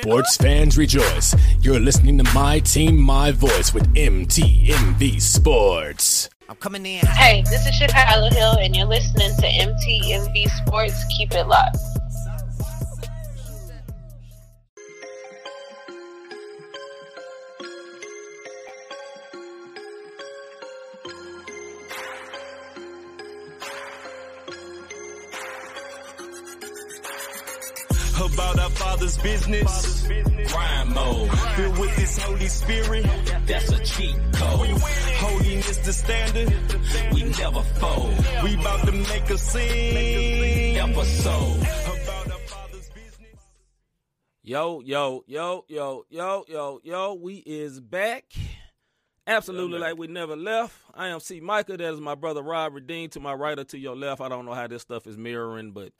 Sports fans rejoice. You're listening to My Team, My Voice with MTMV Sports. I'm coming in. Hey, this is Chicago Hill, and you're listening to MTMV Sports. Keep it locked. Father's business. Rhyme mode. Filled with this Holy Spirit. That's a cheat code. Holiness the standard. We never fold. We about to make a scene. Episode. About our Father's business. Yo, yo, yo, yo, yo, yo, yo, we is back. Absolutely like we never left. I am C. Micah. That is my brother Rob Redeem to my right or to your left. I don't know how this stuff is mirroring, but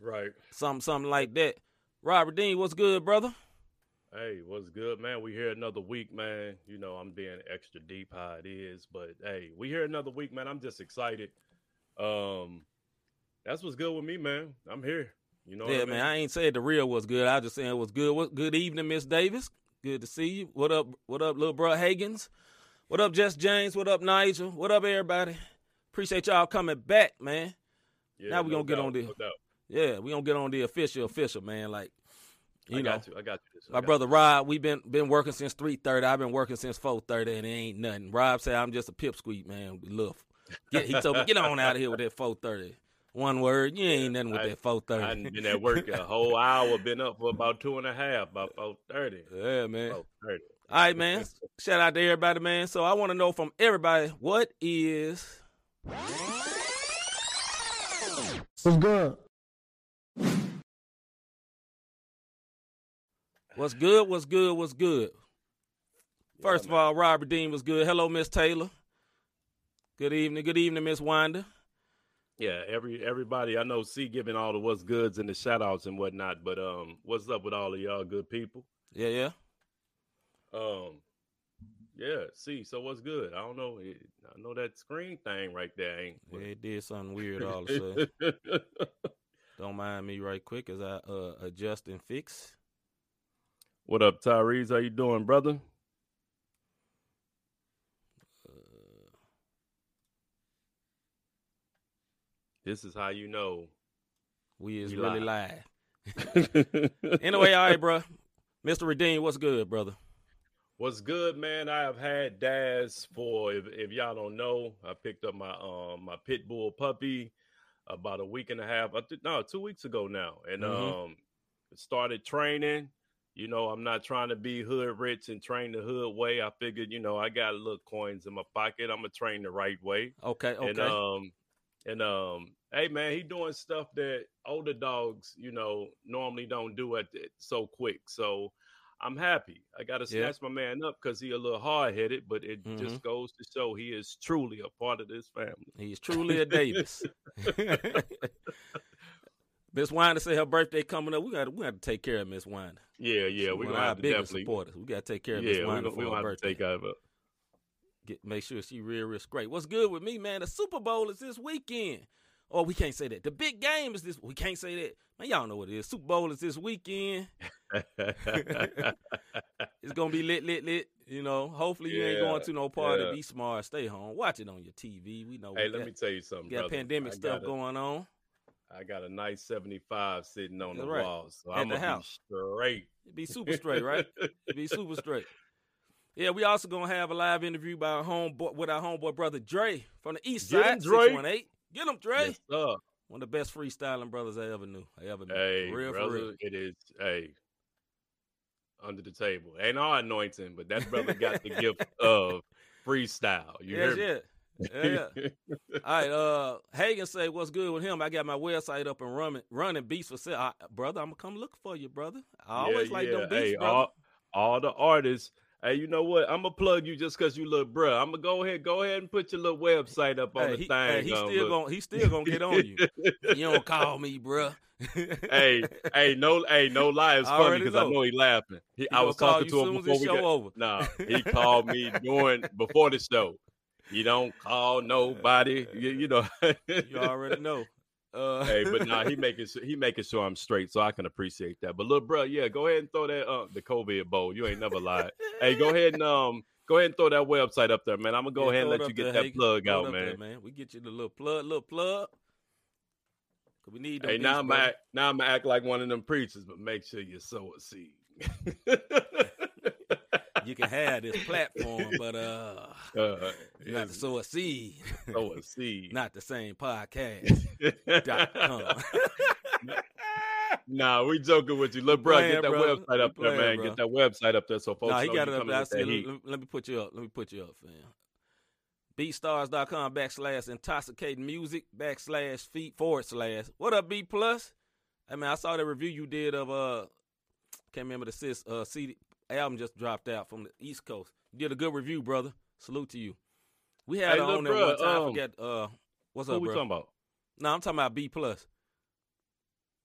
Right. something, something like that. Rob Dean, what's good, brother? Hey, what's good, man? We here another week, man. You know, I'm being extra deep how it is, but hey, we here another week, man. I'm just excited. Um, that's what's good with me, man. I'm here. You know, what yeah, I mean? man. I ain't said the real was good. I just saying it was good. What good evening, Miss Davis. Good to see you. What up? What up, little bro Hagens? What up, Jess James? What up, Nigel? What up, everybody? Appreciate y'all coming back, man. Yeah, now we no gonna get on this. no. Yeah, we gonna get on the official, official, man. Like, you I know, got you. I got you. I my got brother you. Rob, we've been been working since three thirty. I've been working since four thirty, and it ain't nothing. Rob said I'm just a pipsqueak, man. Look, get, he told me get on out of here with that four thirty. One word, you ain't nothing with I- that four I've been at work a whole hour. Been up for about two and a half, about four thirty. Yeah, man. Four thirty. All right, man. Shout out to everybody, man. So I want to know from everybody what is What's good? What's good, what's good, what's good. First of all, Robert Dean was good. Hello, Miss Taylor. Good evening. Good evening, Miss Winder. Yeah, every everybody I know see giving all the what's goods and the shout outs and whatnot, but um what's up with all of y'all good people? Yeah, yeah. Um yeah, see, so what's good? I don't know. I know that screen thing right there ain't Yeah, it did something weird all of a sudden. Don't mind me right quick as I uh, adjust and fix. What up, Tyrese? How you doing, brother? This is how you know. We is We really live. Anyway, all right, bro. Mr. Redeem, what's good, brother? What's good, man? I have had Daz for if, if y'all don't know, I picked up my um my pit bull puppy about a week and a half, I think no, two weeks ago now. And Mhm. um started training. You know, I'm not trying to be hood rich and train the hood way. I figured, you know, I got a little coins in my pocket. I'm gonna train the right way. Okay, okay. And um and um hey man, he doing stuff that older dogs, you know, normally don't do at the, so quick. So I'm happy. I got to Yeah. snatch my man up because he a little hard headed, but it Mhm. just goes to show he is truly a part of this family. He's truly a Davis. Miss Winder say her birthday coming up. We got we got to take care of Miss Winder. Yeah, yeah, She's we one gonna have to biggest definitely. supporters. We got to take care of Yeah, Miss we're Winder for her birthday. take out of Get, make sure she real, real great. What's good with me, man? The Super Bowl is this weekend. Oh, we can't say that. The big game is this. We can't say that. Man, y'all know what it is. Super Bowl is this weekend. It's gonna be lit, lit, lit. You know. Hopefully you ain't going to no party. yeah. Be smart. Stay home. Watch it on your TV. We know. hey, we let got, me tell you something, got brother. pandemic I stuff got going on. I got a nice 75 sitting on That's the right. wall, so At I'm gonna house. be straight. Be super straight, right? Be super straight. Yeah, we also gonna have a live interview by our homeboy with our homeboy brother Dre from the East Get Side. him, Dre. 618. Get him, Dre. Yes, sir. One of the best freestyling brothers I ever knew. I ever knew. Hey, for real, brother, for real. it is hey under the table. Ain't our anointing, but that brother got the gift of freestyle. You yes, hear me? yeah. Yeah. All right, uh, Hagen say what's good with him. I got my website up and running, running beats for sale. I, brother, I'm gonna come look for you, brother. I always Yeah, like yeah. them beats, hey, brother. all, all the artists. Hey, you know what? I'm gonna plug you just because you look, bruh. I'm gonna go ahead, go ahead and put your little website up on Hey, the he, thing. hey, he um, still look. gonna he still gonna get on you. you don't call me, bruh. hey, hey, no, hey, no lie. It's I funny because I know. he laughing. He, He I was talking to him before we got. over. Nah, he called me during before the show. He don't call nobody. You, you know. You already know. Uh, hey, but nah, he making sure, he making sure I'm straight, so I can appreciate that. But look, bro, yeah, go ahead and throw that uh the COVID bowl. You ain't never lied. hey, go ahead and um go ahead and throw that website up there, man. I'm gonna go Yeah, ahead and let you get there, that Hagen. plug out, man. there, man. We get you the little plug, little plug. Cause we need. Hey, now I'm act, now I'm gonna act like one of them preachers, but make sure you sow a seed. You can have this platform, but uh, uh, you have to sow a seed. sow a seed. Not the same podcast. dot com. nah, we joking with you. Look, bro, playing, get that bro. website We up there, man. bro. Get that website up there so folks nah, he got it up there. I with see that it. heat. Let, let- let me put you up. Let me put you up, fam. Beatstars.com backslash intoxicating music backslash feet forward slash. What up, B plus? I mean, I saw the review you did of uh can't remember the sis uh CD album just dropped out from the East Coast. You did a good review, brother. Salute to you. We had Hey, on there one time. I um, forget uh what's Who up, we bro? talking about? No, I'm talking about B plus.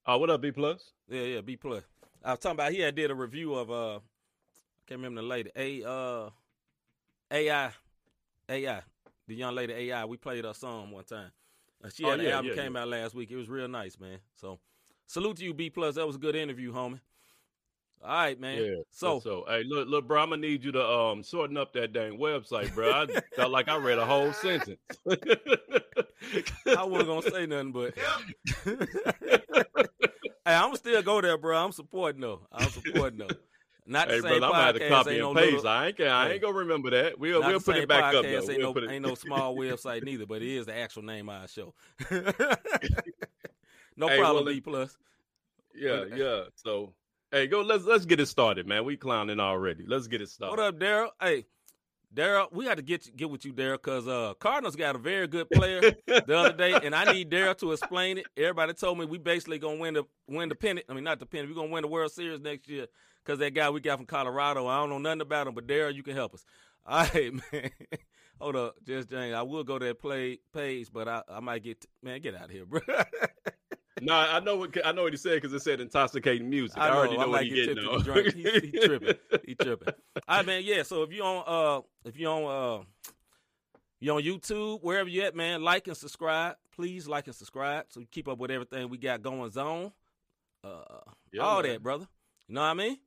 Oh, what up, B plus? Yeah, yeah, B plus. I was talking about he had did a review of uh I can't remember the lady. A uh AI AI. The young lady AI. We played her song one time. Uh, she Oh, had an album yeah, came yeah. out last week. It was real nice, man. So salute to you, B plus. That was a good interview, homie. All right, man. Yeah. so so hey, look, look, bro, I'm gonna need you to um shorten up that dang website, bro. I felt like I read a whole sentence. I wasn't gonna say nothing, but hey, I'm gonna still go there, bro. I'm supporting though. I'm supporting though. Not the hey, same brother, I'm gonna have to podcast. copy ain't and no paste. little- I ain't, I ain't gonna remember that. We'll we'll put it back up podcast, though. Ain't, We'll no, it- ain't no small website neither, but it is the actual name of our show. no Hey, problem, well, B plus. Yeah, yeah. So hey, go let's let's get it started, man. We clowning already. Let's get it started. What up, Daryl? Hey, Daryl, we got to get get with you, Daryl, because uh, Cardinals got a very good player the other day, and I need Daryl to explain it. Everybody told me we basically gonna win the win the pennant. I mean, not the pennant. We're gonna win the World Series next year because that guy we got from Colorado. I don't know nothing about him, but Daryl, you can help us. All right, man. Hold up, just James. I will go to that play page, but I, I might get man get out of here, bro. No, I know what I know what he said because it said intoxicating music. I, I already know what might he getting drunk. He- he tripping. he tripping. All right, man. Yeah. So if you on uh if you on uh you on YouTube wherever you at, man, like and subscribe. Please like and subscribe so you keep up with everything we got going on. Uh, Yeah, all man. that, brother. You know what I mean?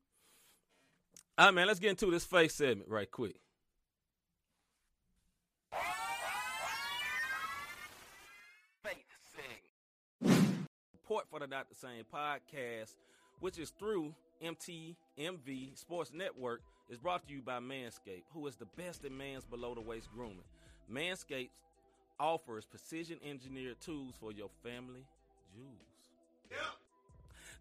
All right, man. Let's get into this face segment right quick. Report for the Not the Same podcast, which is through MTMV Sports Network, is brought to you by Manscaped, who is the best in man's below the waist grooming. Manscaped offers precision engineered tools for your family jewels. Yeah.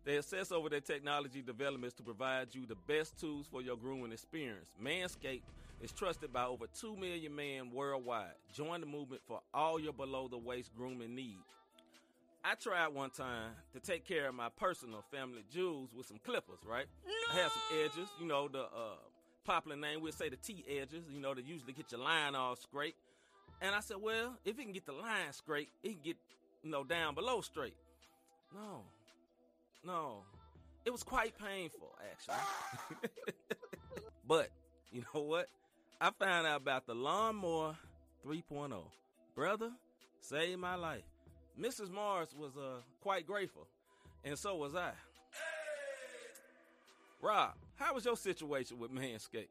They obsess over their technology developments to provide you the best tools for your grooming experience. Manscaped is trusted by over 2 million men worldwide. Join the movement for all your below the waist grooming needs. I tried one time to take care of my personal family jewels with some clippers, right? No. I had some edges, you know, the uh, popular name, we'll say the T edges, you know, that usually get your line all straight. And I said, well, if it can get the line straight, it can get, you know, down below straight. No, no. It was quite painful, actually. but, you know what? I found out about the Lawnmower 3.0. Brother, saved my life. Mrs. Mars was uh, quite grateful, and so was I. Rob, how was your situation with Manscaped?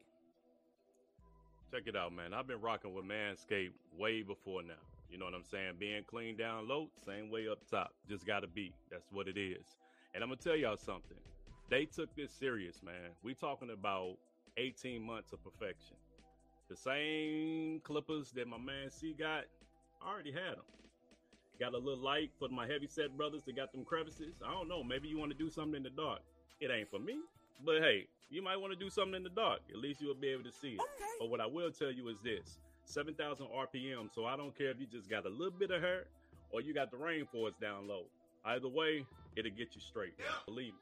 Check it out, man. I've been rocking with Manscaped way before now. You know what I'm saying? Being clean down low, same way up top. Just gotta be. That's what it is. And I'm gonna tell y'all something. They took this serious, man. We talking about 18 months of perfection. The same clippers that my man C got, I already had them. Got a little light for my heavy set brothers that got them crevices. I don't know. Maybe you want to do something in the dark. It ain't for me. But hey, you might want to do something in the dark. At least you'll be able to see it. Okay. But what I will tell you is this 7,000 RPM. So I don't care if you just got a little bit of hair or you got the rainforest down low. Either way, it'll get you straight. Yeah. Believe me.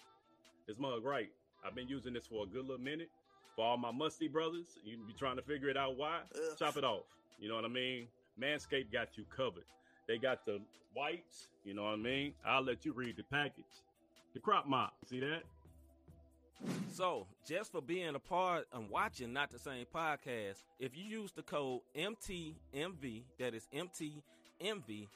This mug right. I've been using this for a good little minute. For all my musty brothers, you be trying to figure it out why, chop it off. You know what I mean? Manscaped got you covered. They got the wipes, you know what I mean? I'll let you read the package. The crop mop, see that? So, just for being a part and watching Not the Same podcast, if you use the code MTMV, that is MTMV,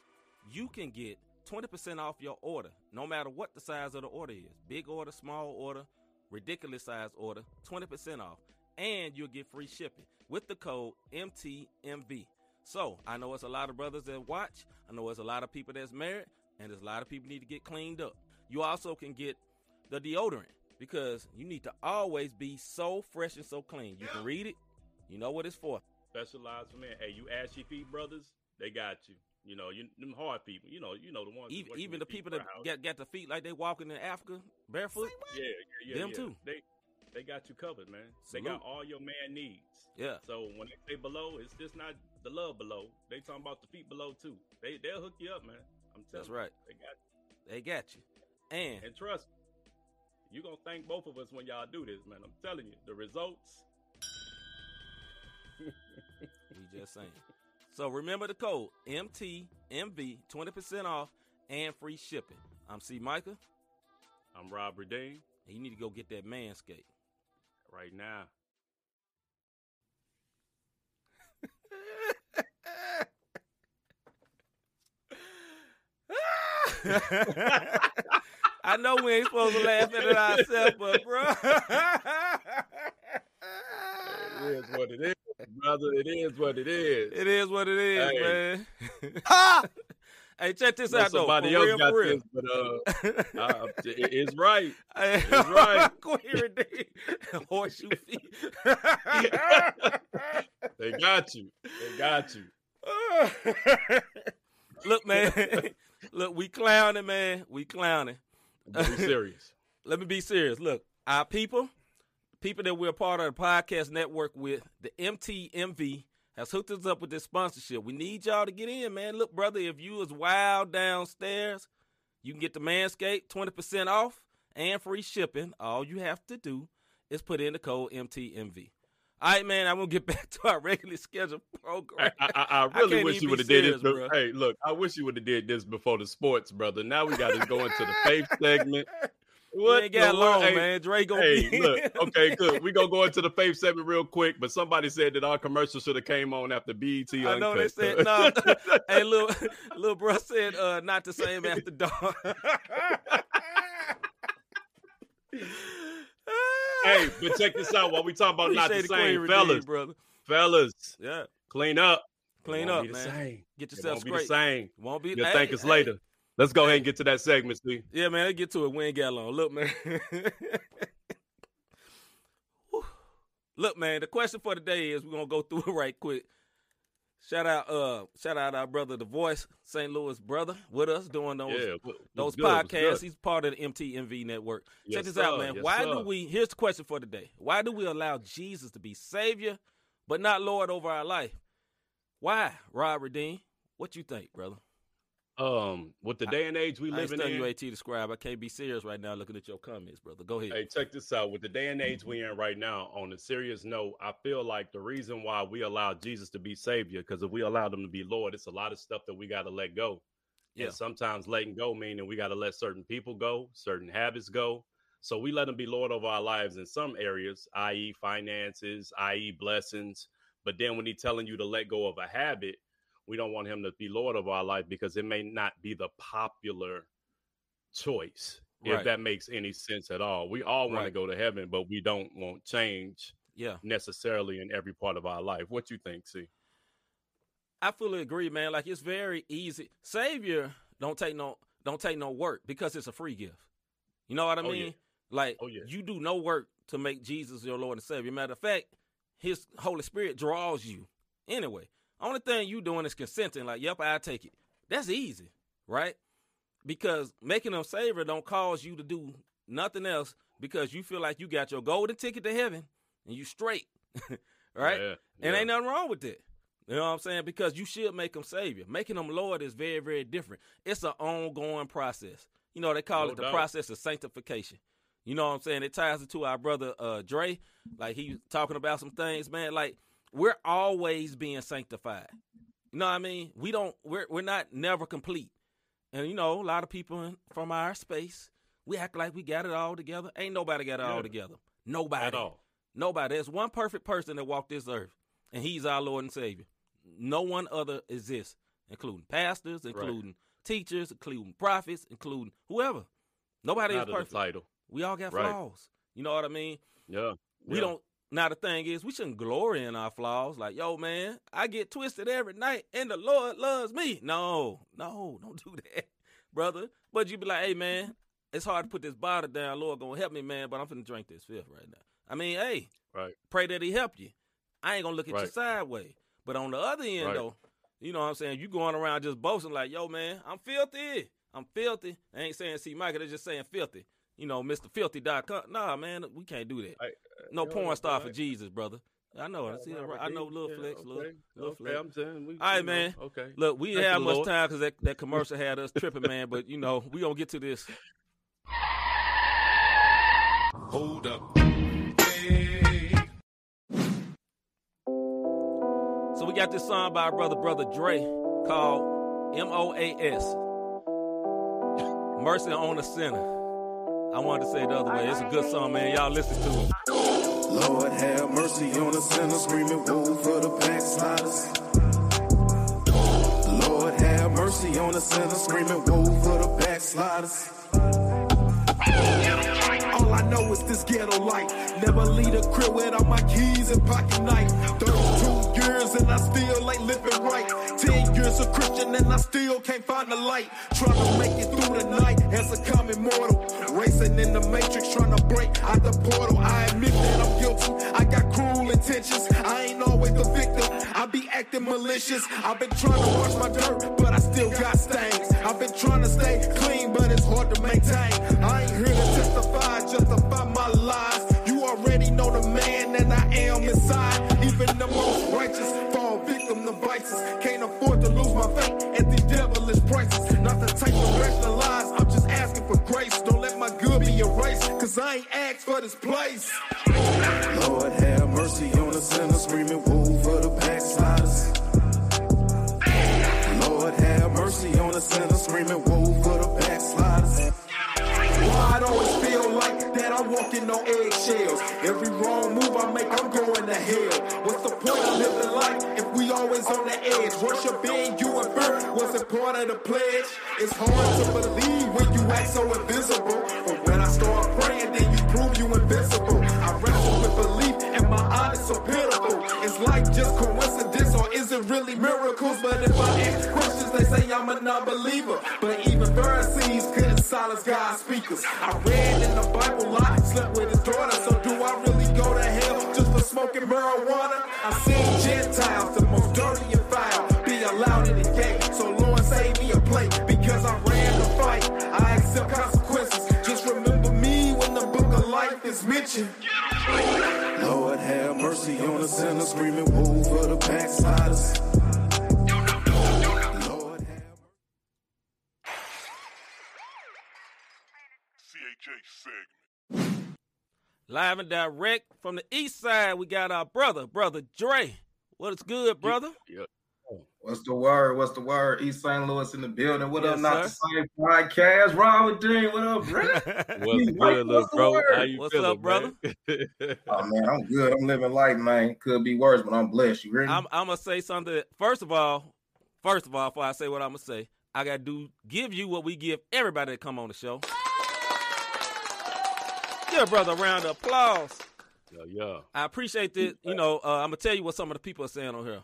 you can get 20% off your order, no matter what the size of the order is. Big order, small order, ridiculous size order, 20% off. And you'll get free shipping with the code MTMV. So I know it's a lot of brothers that watch. I know it's a lot of people that's married, and there's a lot of people need to get cleaned up. You also can get the deodorant because you need to always be so fresh and so clean. You can read it, you know what it's for. Specialized for men. Hey, you ashy feet brothers, they got you. You know, you them hard people. You know, you know the ones. Even, even the people that for a house. got, got the feet like they walking in Africa barefoot. Yeah, yeah, yeah. Them yeah. too. They they got you covered, man. They got all your man needs. Yeah. So when they say below, it's just not the love below. They talking about the feet below too. They they'll hook you up, man. I'm telling That's you. right. They got you. They got you. And and trust me, you gonna thank both of us when y'all do this, man. I'm telling you, the results. we just saying. So remember the code MTMV, 20% off and free shipping. I'm C. Micah, I'm Rob Redeem and you need to go get that manscape. right now. I know we ain't supposed to laugh at it ourselves, but bro. It is what it is, brother. It is what it is. It is what it is, Hey. man. Hey, check this out though. somebody else real, got real. this, but uh, uh, it- it's right. It's right. Queer D. Horseshoe feet. They got you. They got you. Look, man. Look, we clowning, man. We clowning. Be serious. Let me be serious. Look, our people, people that we're part of the podcast network with, the MTMV has hooked us up with this sponsorship. We need y'all to get in, man. Look, brother, if you is wild downstairs, you can get the Manscaped 20% off and free shipping. All you have to do is put in the code MTMV. All right, man, I'm going to get back to our regularly scheduled program. I, I, I I really can't wish you would have did this. bro. Hey, look, I wish you would have did this before the sports, brother. Now we got to go into the faith segment. we What ain't got the world? long, Hey, man. Dre going Hey, be look, okay, good. We gonna go into the faith segment real quick, but somebody said that our commercial should have came on after BET. I know they said no. hey, little little bro said uh, not the same after dark. hey, but check this out. While we talk about not the Appreciate Queen same, Redeemed, fellas, brother. fellas, Yeah, clean up. clean It won't up, be the man. Same. Get It yourself won't be the straight. same. Won't be. You'll hey, thank us hey. later. Let's go ahead and get to that segment, Steve. Yeah, man. Let's get to it. We ain't got long. Look, man. Look, man. The question for today is we're gonna go through it right quick. Shout out, uh, shout out our brother, the Voice, St. Louis brother, with us doing those yeah, what- those good, podcasts. He's part of the MTMV network. Yes, Check this out, man. Yes, Why sir. do we? Here's the question for today. Why do we allow Jesus to be Savior, but not Lord over our life? Why, Rob Redeem? What you think, brother? Um, with the day and age we I live in, you AT to scribe. I can't be serious right now looking at your comments, brother. Go ahead. Hey, check this out. With the day and age we in right now, on a serious note, I feel like the reason why we allow Jesus to be Savior, because if we allow them to be Lord, it's a lot of stuff that we got to let go. Yeah. And sometimes letting go meaning we got to let certain people go, certain habits go. So we let them be Lord of our lives in some areas, i.e., finances, i.e., blessings. But then when he's telling you to let go of a habit, we don't want him to be Lord of our life because it may not be the popular choice if that makes any sense at all. We all want to go to heaven, but we don't want change Yeah. necessarily in every part of our life. What you think, see? I fully agree, man. Like it's very easy. Savior don't take no don't take no work because it's a free gift. You know what I Oh, mean? yeah. Like Oh, yeah. you do no work to make Jesus your Lord and Savior. Matter of fact, His Holy Spirit draws you anyway. Only thing you doing is consenting. Like, yep, I take it. That's easy, right? Because making them Savior don't cause you to do nothing else because you feel like you got your golden ticket to heaven and you straight, right? Yeah, And ain't nothing wrong with that. You know what I'm saying? Because you should make them Savior. Making them Lord is very, very different. It's an ongoing process. You know, they call No it the doubt. process of sanctification. You know what I'm saying? It ties it to our brother uh, Dre. Like he was talking about some things, man. Like we're always being sanctified. You know what I mean? We don't. We're we're not never complete. And you know, a lot of people in, from our space, we act like we got it all together. Ain't nobody got it all Yeah. together. Nobody At all. Nobody. There's one perfect person that walked this earth, and he's our Lord and Savior. No one other exists, including pastors, including teachers, including prophets, including whoever. Nobody Not is perfect. title. We all got Right. flaws. You know what I mean? Yeah. We yeah. don't. Now the thing is, we shouldn't glory in our flaws. Like, yo, man, I get twisted every night, and the Lord loves me. No, no, don't do that, brother. But you be like, hey, man, it's hard to put this bottle down. Lord gonna help me, man. But I'm finna drink this fifth right now. I mean, hey, Right. pray that He help you. I ain't gonna look at you sideways. But on the other end, Right. though, you know what I'm saying? You going around just boasting like, yo, man, I'm filthy. I'm filthy. I ain't saying see Michael, they're just saying filthy. You know, Mr. Filthy.com. Nah, man, we can't do that. I- no yo, porn star for Jesus, brother. I know. I see. right. I know. Little Yeah, flex, little, okay. little okay, flex. I'm saying we, All right, you know, man. Okay. Look, we Thank didn't have much Lord. time because that, that commercial had us tripping, man. But you know, we gonna get to this. Hold up. Hey. So we got this song by our brother, brother Dre, called M O A S. Mercy on the sinner. I wanted to say it the other way. It's a good song, man. Y'all listen to it. Lord have mercy on the sinner, screaming woe for the backsliders. Lord have mercy on the sinner, screaming woe for the backsliders. Know it's this ghetto life. Never leave a crib without my keys and pocket knife. 32 years and I still ain't living right. 10 years a Christian and I still can't find the light. Trying to make it through the night as a common mortal. Racing in the matrix, trying to break out the portal. I admit that I'm guilty. I got cruel intentions. I ain't always the victim. I be acting malicious. I've been trying to wash my dirt, but I still got stains. I've been trying to stay clean, but it's hard to maintain. I ain't here to testify, justify my lies. You already know the man I am inside. Even the most righteous fall victim to vices. Can't afford to lose my faith at these devilish prices. Not the type of rationalize, I'm just asking for grace. Don't let my good be erased, cause I ain't asked for this place. Lord have mercy on the sinner, screaming woe for the backsliders. Lord have mercy on the sinner, screaming woe for the walking on eggshells. Every wrong move I make, I'm going to hell. What's the point of living life if we always on the edge? Worshiping you and fear wasn't part of the pledge. It's hard to believe when you act so invisible. But when I start praying, then you prove you invincible. I wrestle with belief and my eyes so pitiful. Is life just coincidence or is it really miracles? But if I ask questions, they say I'm a non-believer. But even Pharisees silence God's speakers. I read in the Bible, I slept with his daughter. So do I really go to hell just for smoking marijuana? I seen Gentiles, the most dirty and foul, be allowed in the gate. So Lord, save me a plate because I ran the fight. I accept consequences. Just remember me when the book of life is mentioned. Lord have mercy on the sinner, screaming woe for the backsliders. Live and direct from the east side, we got our brother, brother Dre. What is good, brother? Yeah. What's the word? What's the word? East St. Louis in the building. What Yes, up, not sir. the same podcast? Robert Dean, what up, bro? What's Mike, good, what's little the bro? How you What's feeling, up, brother? oh man, I'm good. I'm living life, man. Could be worse, but I'm blessed. You ready? I'm, I'm gonna say something. First of all, first of all, before I say what I'm gonna say, I gotta do give you what we give everybody that come on the show. Give brother a round of applause. yeah, yeah. I appreciate this. You know, uh, I'm gonna tell you what some of the people are saying on here.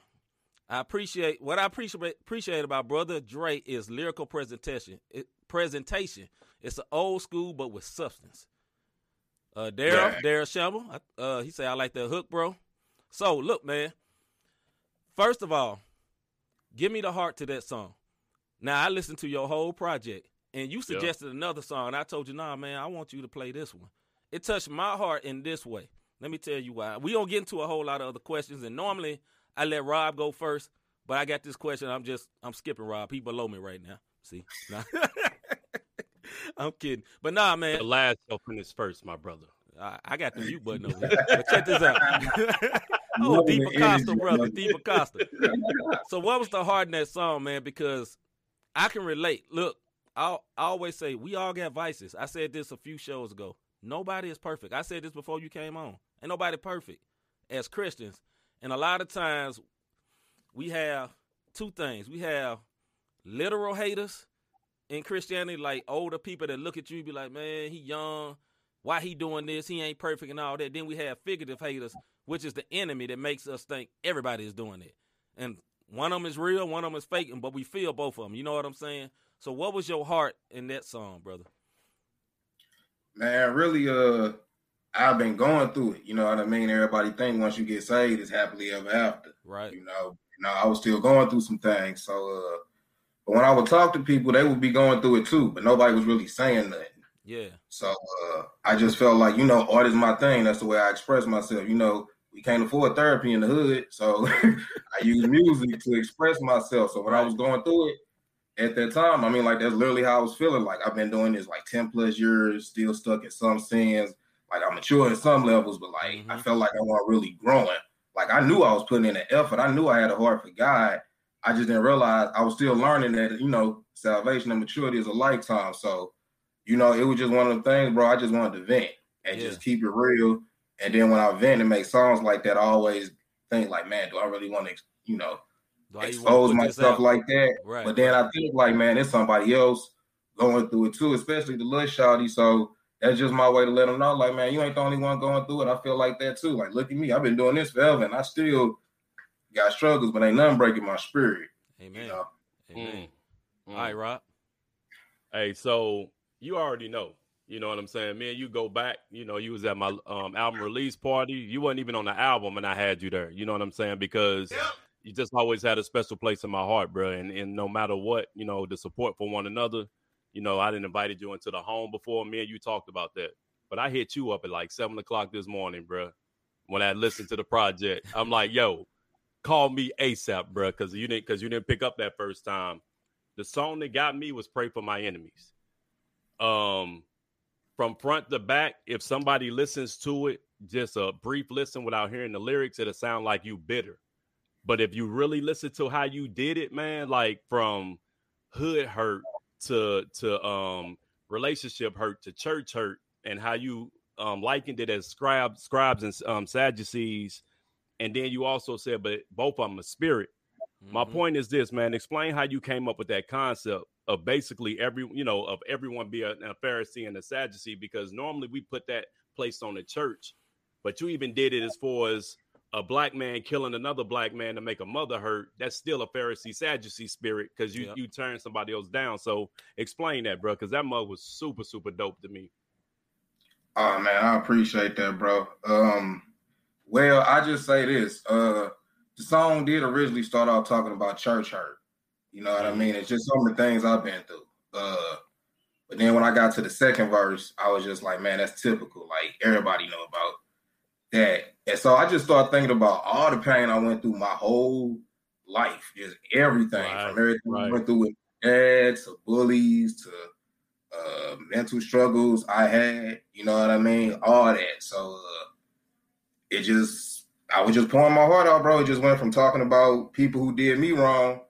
I appreciate what I appreciate appreciate about brother Dre is lyrical presentation. It, presentation. It's an old school but with substance. Uh, Daryl, Yeah. Daryl Shamble, uh, he said I like that hook, bro. So look, man. First of all, give me the heart to that song. Now I listened to your whole project, and you suggested another song, I told you, nah, man, I want you to play this one. It touched my heart in this way. Let me tell you why. We don't get into a whole lot of other questions, and normally I let Rob go first, but I got this question. I'm just I'm skipping Rob. He below me right now. See, Nah. I'm kidding, but nah, man. The last shall finish first, my brother. I, I got the mute button over here. But check this out. oh, Loving Deep Acosta, brother. brother. Deep Acosta. so what was the heart in that song, man? Because I can relate. Look, I, I always say we all got vices. I said this a few shows ago. Nobody is perfect. I said this before you came on. Ain't nobody perfect as Christians. And a lot of times we have two things. We have literal haters in Christianity, like older people that look at you be like, man, he young. Why he doing this? He ain't perfect and all that. Then we have figurative haters, which is the enemy that makes us think everybody is doing it. And one of them is real, one of them is faking, but we feel both of them. You know what I'm saying? So, what was your heart in that song, brother? Man, really, uh, I've been going through it. You know what I mean? Everybody think once you get saved, it's happily ever after. Right. You know, you know, I was still going through some things. So, uh, but when I would talk to people, they would be going through it too, but nobody was really saying nothing. Yeah. So uh, I just felt like, you know, art is my thing. That's the way I express myself. You know, we can't afford therapy in the hood, so I use music to express myself. So when I was going through it at that time, I mean, like that's literally how I was feeling. Like I've been doing this like ten plus years, still stuck in some sins. Like I'm mature in some levels, but like Mm-hmm. I felt like I wasn't really growing. Like I knew I was putting in an effort. I knew I had a heart for God. I just didn't realize I was still learning that you know salvation and maturity is a lifetime. So you know, it was just one of the things, bro. I just wanted to vent and Yeah. just keep it real. And then when I vent and make songs like that, I always think like, man, do I really want to, you know, expose put my stuff out? like that? Right. But then I think like, man, it's somebody else going through it too, especially the little shawty. So that's just my way to let them know, like, man, you ain't the only one going through it. I feel like that too. Like, look at me, I've been doing this forever, and I still got struggles, but ain't nothing breaking my spirit. Amen. You know? Amen. Mm. All right, Rob. Hey, so you already know. You know what I'm saying? Man, you go back. You know, you was at my um, album release party. You wasn't even on the album, and I had you there. You know what I'm saying? Because you just always had a special place in my heart, bro. And and no matter what, you know, the support for one another. You know, I didn't invited you into the home before. Me and you talked about that, but I hit you up at like seven o'clock this morning, bro. When I listened to the project, I'm like, yo, call me ASAP, bro, because you didn't because you didn't pick up that first time. The song that got me was "Pray for My Enemies." Um, from front to back, if somebody listens to it, just a brief listen without hearing the lyrics, it'll sound like you bitter. But if you really listen to how you did it, man, like from hood hurt to to um relationship hurt to church hurt, and how you um likened it as scribes, scribes and um Sadducees, and then you also said, but both of them are spirit. My Mhm. point is this, man. Explain how you came up with that concept of basically every, you know, of everyone be a, a Pharisee and a Sadducee, because normally we put that placed on the church, but you even did it as far as a black man killing another black man to make a mother hurt. That's still a Pharisee Sadducee spirit because you Yep. you turn somebody else down. So explain that, bro, because that mug was super super dope to me. Oh man, I appreciate that, bro. Um, well, I just say this. Uh, the song did originally start off talking about church hurt. You know what I mean? It's just some of the things I've been through. Uh, but then when I got to the second verse, I was just like, man, that's typical. Like everybody know about that. And so I just started thinking about all the pain I went through my whole life, just everything Right, from everything I went through with dad to bullies to uh, mental struggles I had. You know what I mean? All that. So uh, it just, I was just pouring my heart out, bro. It just went from talking about people who did me wrong.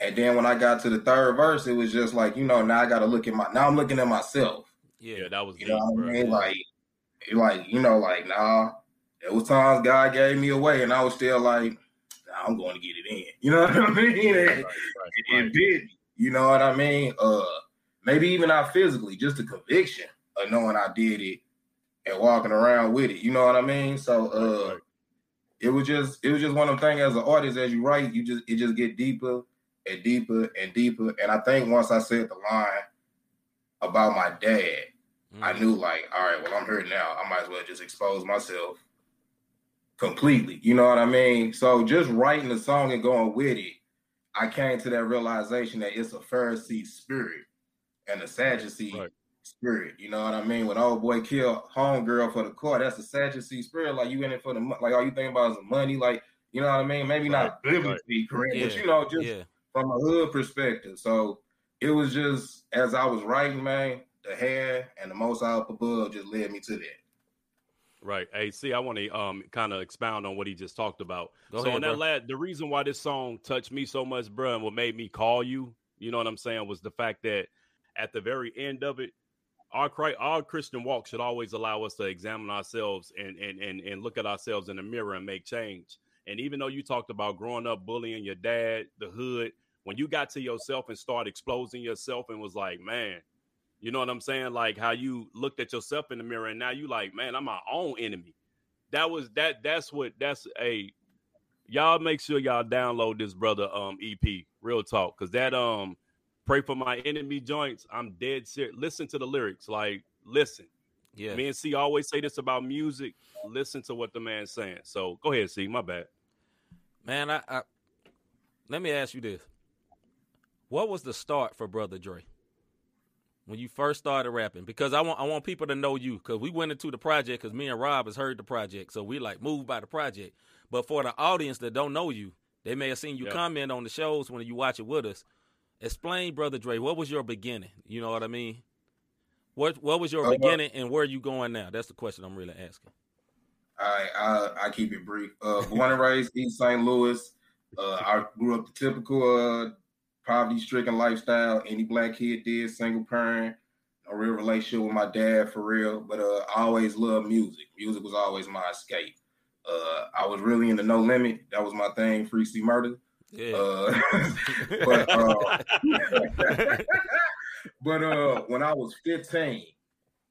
And then when I got to the third verse, it was just like, you know, now I got to look at my, now I'm looking at myself. Yeah. Yeah, that was You deep, know what bro. I mean? Like, like, you know, like, nah, there was times God gave me away and I was still like, nah, I'm going to get it in. You know what I mean? Right, And- right, it did. You know what I mean? Uh, maybe even not physically, just the conviction of knowing I did it and walking around with it. You know what I mean? So, uh, right. it was just, it was just one of them things. As an artist, as you write, you just, it just get deeper and deeper and deeper. And I think once I said the line about my dad, I Mhm. knew like, all right, well, I'm here now. I might as well just expose myself completely. You know what I mean? So just writing the song and going with it, I came to that realization that it's a Pharisee spirit and a Sadducee Right. spirit. You know what I mean? When old boy killed homegirl for the court, that's a Sadducee spirit. Like you in it for the mo- like all you think about is the money. Like you know what I mean? Maybe not Right, right. biblically correct, but you know, just yeah. from a hood perspective. So it was just as I was writing, man, the hair and the most out up above just led me to that. Right. Hey, see, I want to um kind of expound on what he just talked about. Go so ahead, on that lad, the reason why this song touched me so much, bro, and what made me call you, you know what I'm saying, was the fact that at the very end of it, our Christ, our Christian walk should always allow us to examine ourselves and and and and look at ourselves in the mirror and make change. And even though you talked about growing up bullying your dad, the hood, when you got to yourself and start exposing yourself and was like, man, you know what I'm saying? Like how you looked at yourself in the mirror and now you like, man, I'm my own enemy. That was that. That's what. That's a. Y'all make sure y'all download this brother um EP, real talk, because that um pray for my enemy joints. I'm dead serious. Listen to the lyrics, like listen. Yeah. Me and C always say this about music. Listen to what the man's saying. So go ahead, C. My bad. Man, I, I let me ask you this: What was the start for Brother Dre when you first started rapping? Because I want I want people to know you because we went into the project because me and Rob has heard the project, so we like moved by the project. But for the audience that don't know you, they may have seen you Yeah. comment on the shows when you watch it with us. Explain, Brother Dre, what was your beginning? You know what I mean? What what was your Uh, beginning and where are you going now? That's the question I'm really asking. All right, I I keep it brief. Uh, born and raised East St. Louis. Uh, I grew up the typical uh, poverty-stricken lifestyle any black kid did. Single parent, a real relationship with my dad for real. But uh, I always loved music. Music was always my escape. Uh, I was really into No Limit. That was my thing. Free C Murder. Yeah. Uh, but uh, but uh, when I was 15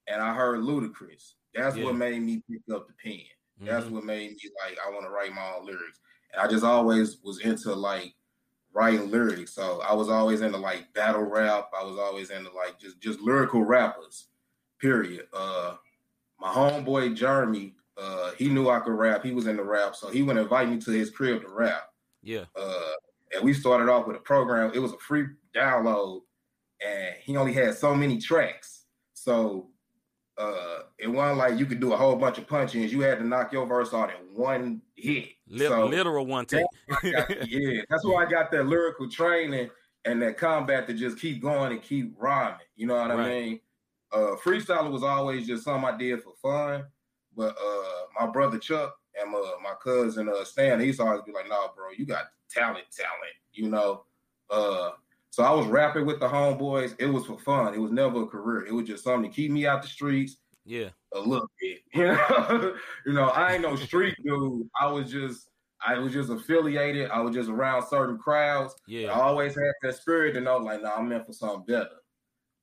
and I heard Ludacris, that's Yeah. what made me pick up the pen. That's Mhm. what made me like I want to write my own lyrics. And I just always was into like writing lyrics. So I was always into like battle rap. I was always into like just just lyrical rappers. Period. Uh my homeboy Jeremy, uh, he knew I could rap. He was into rap, so he would invite me to his crib to rap. yeah. Uh, and we started off with a program. It was a free download, and he only had so many tracks. So uh, it wasn't like you could do a whole bunch of punch-ins. You had to knock your verse out in one hit. So literal one take. Yeah, that's why I got that lyrical training and that combat to just keep going and keep rhyming. You know what I mean? Uh, freestyling was always just something I did for fun. But uh, my brother Chuck and my, my cousin uh, Stan, he's always be like, "Nah, bro, you got talent, talent." You know. Uh, so I was rapping with the homeboys. It was for fun. It was never a career. It was just something to keep me out the streets yeah. a little bit. You know, you know, I ain't no street dude. I was just, I was just affiliated. I was just around certain crowds. Yeah. I always had that spirit to know, like, nah, I'm meant for something better.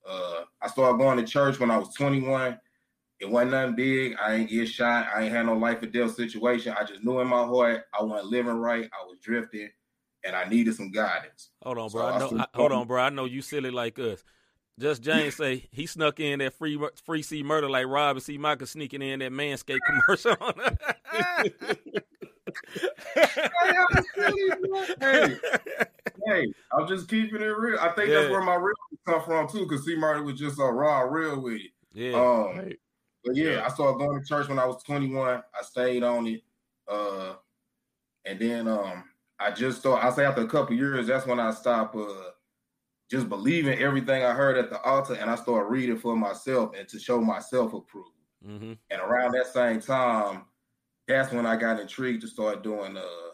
Uh, I started going to church when I was 21. It wasn't nothing big. I ain't get shot. I ain't had no life or death situation. I just knew in my heart I wasn't living right. I was drifting, and I needed some guidance. Hold on, bro. I I know. I, hold on, bro. I know you silly like us. Just James say he snuck in that free free C murder like Rob and C Michael sneaking in that Manscaped commercial. hey, hey, I'm just keeping it real. I think Yeah. that's where my real come from too, because C Murder was just a raw real with it. yeah. Um, Right. but yeah, Yeah. I started going to church when I was 21. I stayed on it. Uh, and then um, I just started, I say after a couple years, that's when I stopped uh just believing everything I heard at the altar and I started reading for myself and to show myself approval. hmm And around that same time, that's when I got intrigued to start doing uh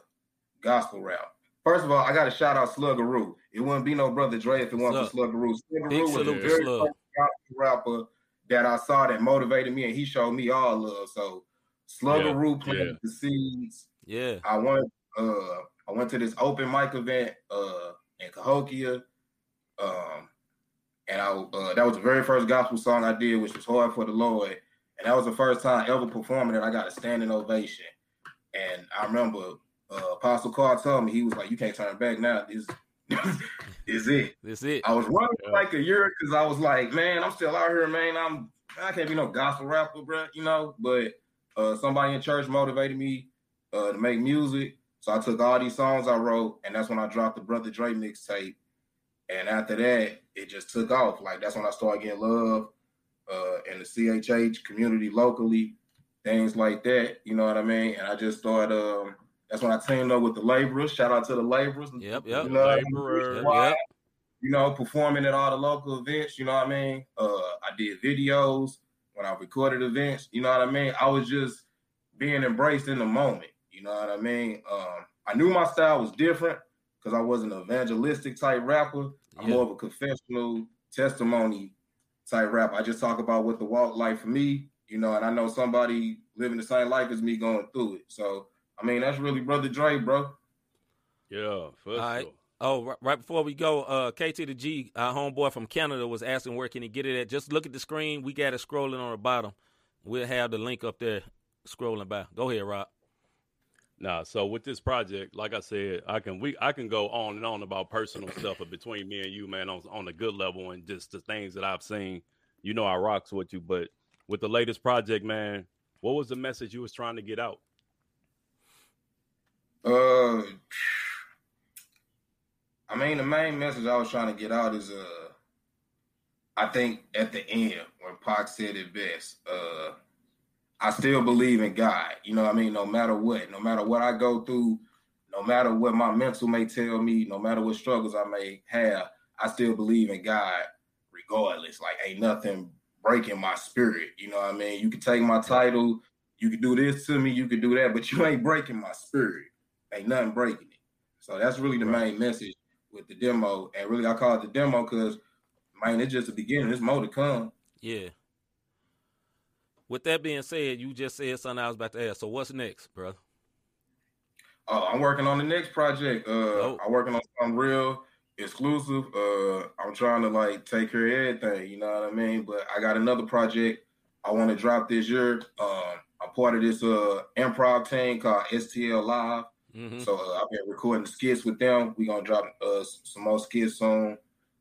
gospel rap. First of all, I got to shout out Sluggeroo. It wouldn't be no Brother Dre if it wasn't for Sluggeroo was the to very Slug. first gospel rapper that I saw that motivated me, and he showed me all love. So Sluggeroo planted yeah. the seeds. Yeah. I went uh I went to this open mic event uh in Cahokia. Um and I uh, that was the very first gospel song I did, which was hard for the Lord. And that was the first time ever performing it. I got a standing ovation. And I remember uh, Apostle Carl told me he was like, "You can't turn back now. This, this is it." That's it. I was running Yeah. like a year because I was like, man, I'm still out here, man. I'm I can't be no gospel rapper, bro, you know. But uh, somebody in church motivated me uh, to make music, so I took all these songs I wrote, and that's when I dropped the Brother Dre mixtape. And after that, it just took off. Like that's when I started getting love uh, in the CHH community locally, things like that. You know what I mean? And I just started. Um, that's when I teamed up with the laborers. Shout out to the laborers. Yep. Yep. You know what I mean? Laborers. Yep. you know, performing at all the local events, you know what I mean? Uh I did videos when I recorded events, you know what I mean? I was just being embraced in the moment, you know what I mean? Um I knew my style was different because I wasn't an evangelistic type rapper. I'm Yeah. more of a confessional testimony type rapper. I just talk about what the walk like for me, you know, and I know somebody living the same life as me going through it. So I mean that's really Brother Dre, bro. Yeah, for All right. sure. Oh, right, right before we go, uh, KT the G, our homeboy from Canada, was asking where can he get it at. Just look at the screen. We got it scrolling on the bottom. We'll have the link up there scrolling by. Go ahead, Rob. Nah, so with this project, like I said, I can we I can go on and on about personal stuff, but between me and you, man, on on a good level and just the things that I've seen, you know, I rocks with you. But with the latest project, man, what was the message you was trying to get out? Uh, I mean, the main message I was trying to get out is, uh, I think at the end when Pac said it best, uh, I still believe in God. You know what I mean? No matter what, no matter what I go through, no matter what my mental may tell me, no matter what struggles I may have, I still believe in God regardless. Like ain't nothing breaking my spirit. You know what I mean? You can take my title, you can do this to me, you can do that, but you ain't breaking my spirit. Ain't nothing breaking it. So that's really the main message with the demo. And really I call it the demo because man, it's just the beginning. There's more to come. Yeah. With that being said, you just said something I was about to ask. So what's next, brother? Oh, I'm working on the next project. Uh, Oh. I'm working on something real exclusive. Uh, I'm trying to like take care of everything. You know what I mean? But I got another project I want to drop this year. Um, I'm part of this uh improv team called STL Live. Mm-hmm. So uh, I've been recording skits with them. We're gonna drop uh, some more skits soon.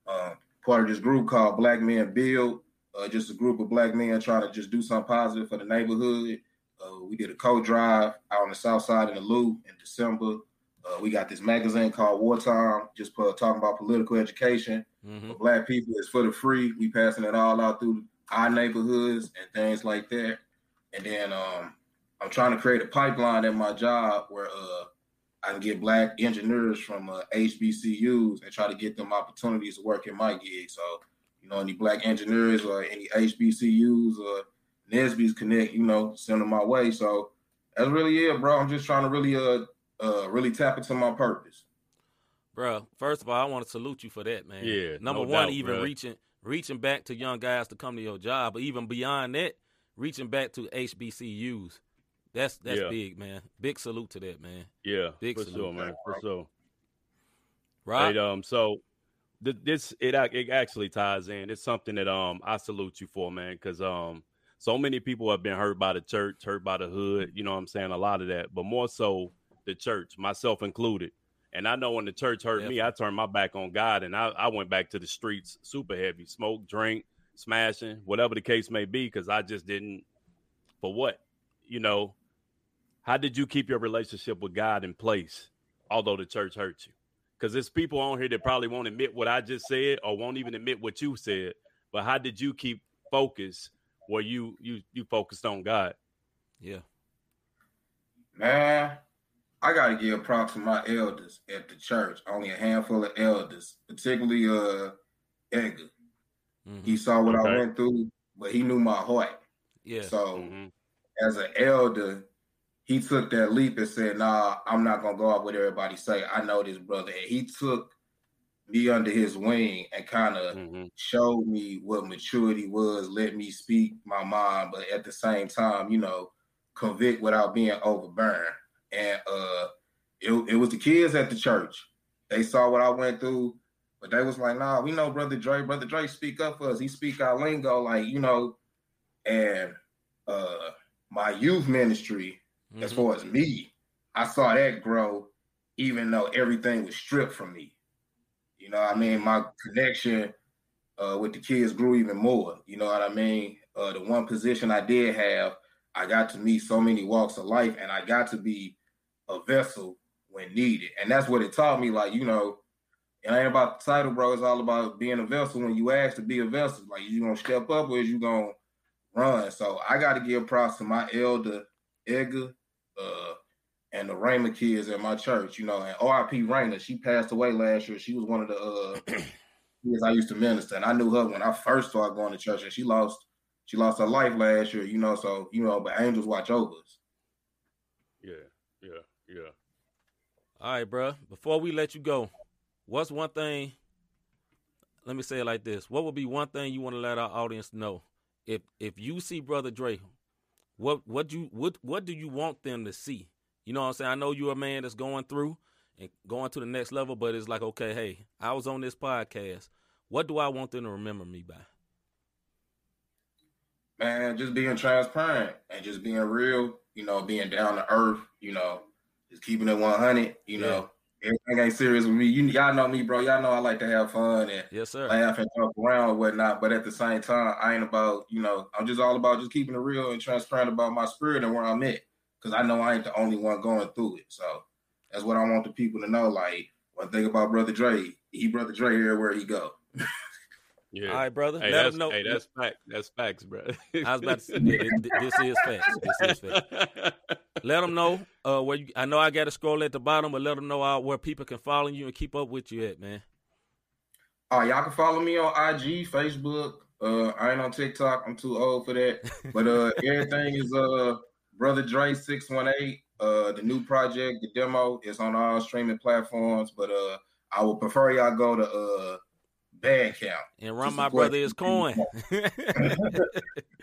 Uh, part of this group called Black Men Build. Uh, just a group of black men trying to just do something positive for the neighborhood. Uh, we did a co-drive out on the south side in the Loop in December. Uh, we got this magazine called Wartime, just for talking about political education Mm-hmm. for black people. It's for the free. We passing it all out through our neighborhoods and things like that. And then um, I'm trying to create a pipeline at my job where uh, I can get black engineers from uh, HBCUs and try to get them opportunities to work in my gig. So, you know, any black engineers or any HBCUs or NSBE's connect, you know, send them my way. So that's really it, bro. I'm just trying to really uh uh really tap into my purpose. Bro, first of all, I want to salute you for that, man. Yeah, Number no one, doubt, even bruh. reaching reaching back to young guys to come to your job, but even beyond that, reaching back to HBCUs. That's that's Yeah. big, man. Big salute to that, man. Yeah, Big for salute. sure, man, for sure. Right? Right. Um. So, th- this it it actually ties in. It's something that um I salute you for, man, because um so many people have been hurt by the church, hurt by the hood. You know what I'm saying? A lot of that, but more so the church, myself included. And I know when the church hurt me, I turned my back on God and I, I went back to the streets super heavy, smoke, drink, smashing, whatever the case may be, because I just didn't. For what? You know, how did you keep your relationship with God in place, although the church hurt you? Because there's people on here that probably won't admit what I just said or won't even admit what you said. But how did you keep focus where you you you focused on God? Yeah. Man, I gotta give props to my elders at the church. Only a handful of elders, particularly uh Edgar. Mhm. He saw what Okay. I went through, but he knew my heart. Yeah. So Mhm. as an elder, he took that leap and said, "Nah, I'm not gonna go out with everybody say. I know this brother." And he took me under his wing and kind of Mhm. showed me what maturity was, let me speak my mind, but at the same time, you know, convict without being overbearing. And uh it, it was the kids at the church. They saw what I went through, but they was like, nah, we know Brother Dre. Brother Dre speak up for us. He speak our lingo, like, you know, and uh my youth ministry, as Mhm. far as me, I saw that grow, even though everything was stripped from me. You know, what I mean, my connection uh, with the kids grew even more. You know what I mean? Uh, the one position I did have, I got to meet so many walks of life, and I got to be a vessel when needed, and that's what it taught me. Like, you know, it ain't about the title, bro. It's all about being a vessel. When you ask to be a vessel, like you gonna step up or is you gonna run? So I got to give props to my elder Edgar, uh, and the Rayma kids at my church. You know, and R.I.P. Rayna, she passed away last year. She was one of the uh, kids I used to minister, and I knew her when I first started going to church, and she lost she lost her life last year. You know, so you know, but angels watch over us. Yeah, yeah, yeah. All right, bro. Before we let you go, what's one thing? Let me say it like this: What would be one thing you want to let our audience know? If if you see Brother Dre, what what you what what do you want them to see? You know what I'm saying? I know you're a man that's going through, and going to the next level. But it's like, okay, hey, I was on this podcast. What do I want them to remember me by? Man, just being transparent and just being real, you know, being down to earth, you know, just keeping it 100, you Yeah. know. Everything ain't serious with me. You y'all know me, bro. Y'all know I like to have fun and Yes, sir. laugh and talk around and whatnot. But at the same time, I ain't about, you know, I'm just all about just keeping it real and transparent about my spirit and where I'm at. Cause I know I ain't the only one going through it. So that's what I want the people to know. Like one thing about Brother Dre, he Brother Dre everywhere he go. Yeah. All right, brother. Hey, Let that's, them know. hey, that's fact. That's facts, bro. I was about to say, yeah, this is facts. This is facts. Let them know uh, where you. I know I got to scroll at the bottom, but let them know uh, where people can follow you and keep up with you at, man. Oh, y'all can follow me on IG, Facebook. Uh, I ain't on TikTok. I'm too old for that. But uh, everything is uh, Brother Dre six one eight. Uh, the new project, the demo is on all streaming platforms. But uh, I would prefer y'all go to uh, Bandcamp. And run my brother the is coin.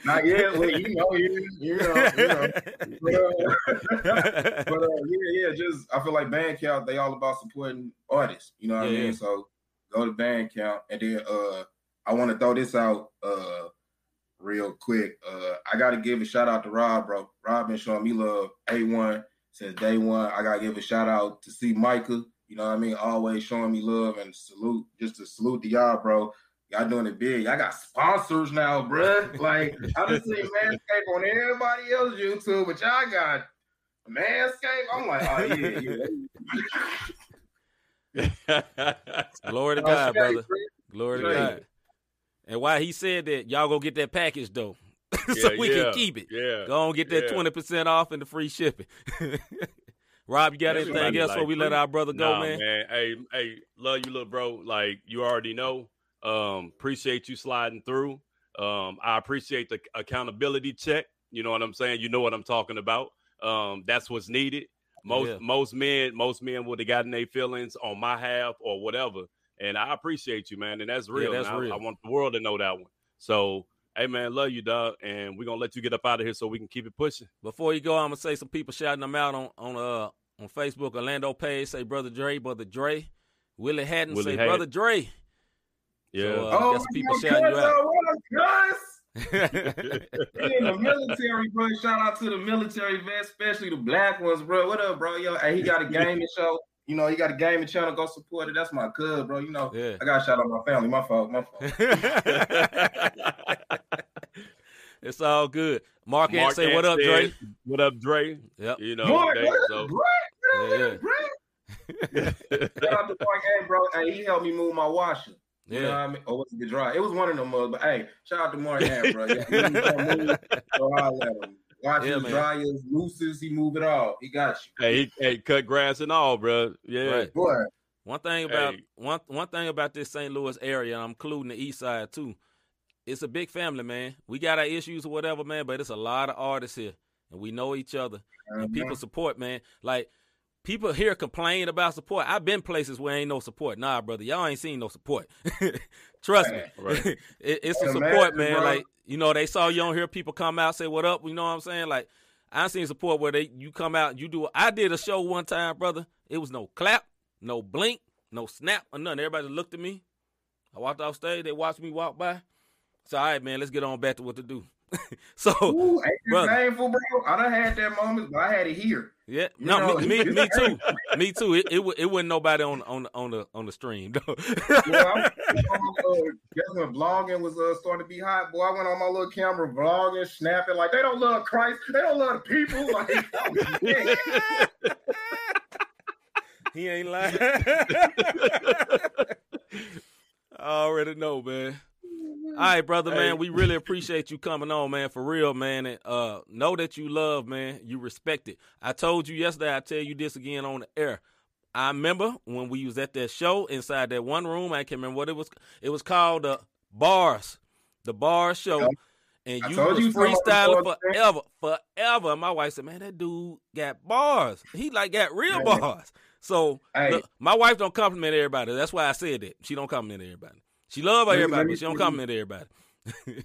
Not yet. Well, you know, you, you know, you know. But, uh, but uh, yeah, yeah, just I feel like Bandcamp, they all about supporting artists. You know what I mean? So go to Bandcamp, and then uh, I want to throw this out uh, real quick. Uh, I got to give a shout out to Rob, bro. Rob been showing me love a one since day one. I got to give a shout out to C Murder. You know what I mean? Always showing me love and salute, just to salute to y'all, bro. Y'all doing it big. Y'all got sponsors now, bruh. Like I just see Manscaped on everybody else's YouTube, but y'all got Manscaped. I'm like, oh yeah, yeah. Glory to God, straight, brother. straight. Glory to God. And why he said that, y'all go get that package though, so Yeah, we yeah, can keep it. Yeah. Go on, get that yeah. twenty percent off and the free shipping. Rob, you got anything Everybody else like before we let our brother go, Nah, man? Hey, hey, love you, little bro. Like you already know. Um, appreciate you sliding through. Um, I appreciate the accountability check. You know what I'm saying? You know what I'm talking about. Um, that's what's needed. Most Yeah. most men, most men would have gotten their feelings on my half or whatever. And I appreciate you, man. And that's real. that's and I, real. I want the world to know that one. So, hey, man, love you, dog. And we're gonna let you get up out of here so we can keep it pushing. Before you go, I'm gonna say some people shouting them out on on uh on Facebook. Orlando Page say brother Dre, brother Dre. Willie Hatton Willie say Hatton. brother Dre. Yeah. So, uh, Oh, got some people my shouting you God, out. what up, Gus? In the military, bro. Shout out to the military vets, especially the black ones, bro. What up, bro? Yo, hey, he got a gaming show. You know, he got a gaming channel. Go support it. That's my cuz, bro. You know, Yeah. I got to shout out my family. My fault. My fault. it's all good. Mark, Mark Mark say what up, Ant Dre? What up, Dre? Yep. You know, Boy, they- what so- up, bro? Yeah, yeah. Shout out to Mark Ant, bro. Hey, he helped me move my washer. You know what Yeah. I mean? Or was it the dry? It was one of them, uh, but hey, shout out to Mark Ant, bro. Yeah, he was gonna move, so I'll let him. Watch Yeah, his dryers, looses, he move it all. He got you. hey, he, hey, cut grass and all, bro. Yeah. Right. Boy, One thing about Hey. one one thing about this St. Louis area, I'm including the East Side too. It's a big family, man. We got our issues or whatever, man, but it's a lot of artists here, and we know each other, and Mm-hmm. people support, man. Like people here complain about support. I've been places where ain't no support. Nah, brother, y'all ain't seen no support. Trust me, Right. it, it's a support, man, man. bro. Like you know, they saw you on here. People come out, say what up. You know what I'm saying? Like I seen support where they you come out, you do. I did a show one time, brother. It was no clap, no blink, no snap, or nothing. Everybody looked at me. I walked off stage. They watched me walk by. So all right, man, let's get on back to what to do. so Ooh, brother. painful, bro? I done had that moment, but I had it here. yeah, You no, know, me, me, me too, me too. It, it it wasn't nobody on on on the on the stream though. Yeah, uh, when vlogging was uh, starting to be hot, boy, I went on my little camera vlogging, snapping like they don't love Christ, they don't love the people. Like, yeah. he ain't lying. I already know, man. All right, brother, man. We really appreciate you coming on, man. For real, man. And uh, know that you love, man. You respect it. I told you yesterday. I tell you this again on the air. I remember when we was at that show inside that one room. I can't remember what it was. It was called the Bars, the Bar Show. Yeah. And you was you freestyling the forever, forever. And my wife said, "Man, that dude got bars. He like got real Hey. bars." So Hey. look, my wife don't compliment everybody. That's why I said that. She don't compliment everybody. She love everybody, me but she don't compliment everybody.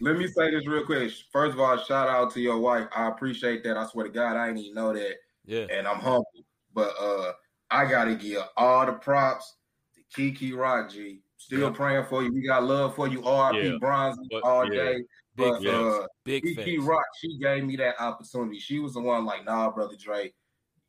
Let me say this real quick. First of all, shout out to your wife. I appreciate that. I swear to God, I didn't even know that. Yeah. and I'm humble. But uh I gotta give all the props to Kiki Rock G. Still Yeah. praying for you. We got love for you. RP Yeah. Bronze all yeah. day. Big But uh, Big Kiki. Rock, she gave me that opportunity. She was the one like, nah, brother Dre,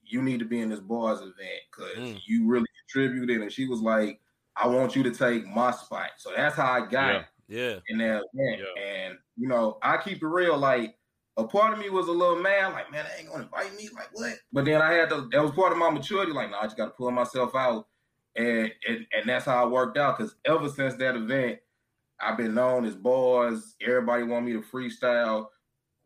you need to be in this boys event because Mm. you really contributed. And she was like, I want you to take my spot. So that's how I got Yeah. Yeah. in that event. Yeah. And you know, I keep it real. Like a part of me was a little mad, like, man, they ain't gonna invite me. Like, what? But then I had to that was part of my maturity, like, nah, I just gotta pull myself out. And and, and that's how I worked out. Cause ever since that event, I've been known as boys. Everybody want me to freestyle.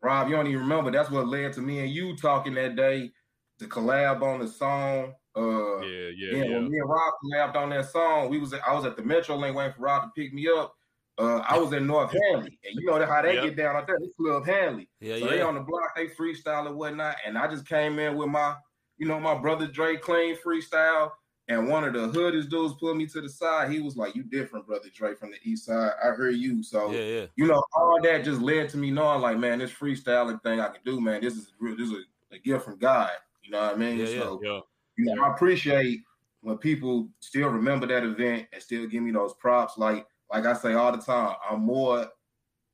Rob, you don't even remember. That's what led to me and you talking that day to collab on the song. Uh Yeah, yeah, yeah, yeah. when me and Rob collabed on that song, we was at, I was at the Metro Link waiting for Rob to pick me up. Uh, I was in North Hanley, and you know how they Yep. get down out there. They Club Hanley, Yeah, so they yeah. on the block, they freestyle and whatnot. And I just came in with my, you know, my brother Dre clean freestyle, and one of the hoodest dudes pulled me to the side. He was like, "You different, brother Dre from the East Side. I heard you." So Yeah, yeah. you know, all that just led to me knowing, like, man, this freestyling thing I can do, man. This is real. This is a, a gift from God. You know what I mean? Yeah, yeah. so Yeah. You know, I appreciate when people still remember that event and still give me those props. Like, like I say all the time, I'm more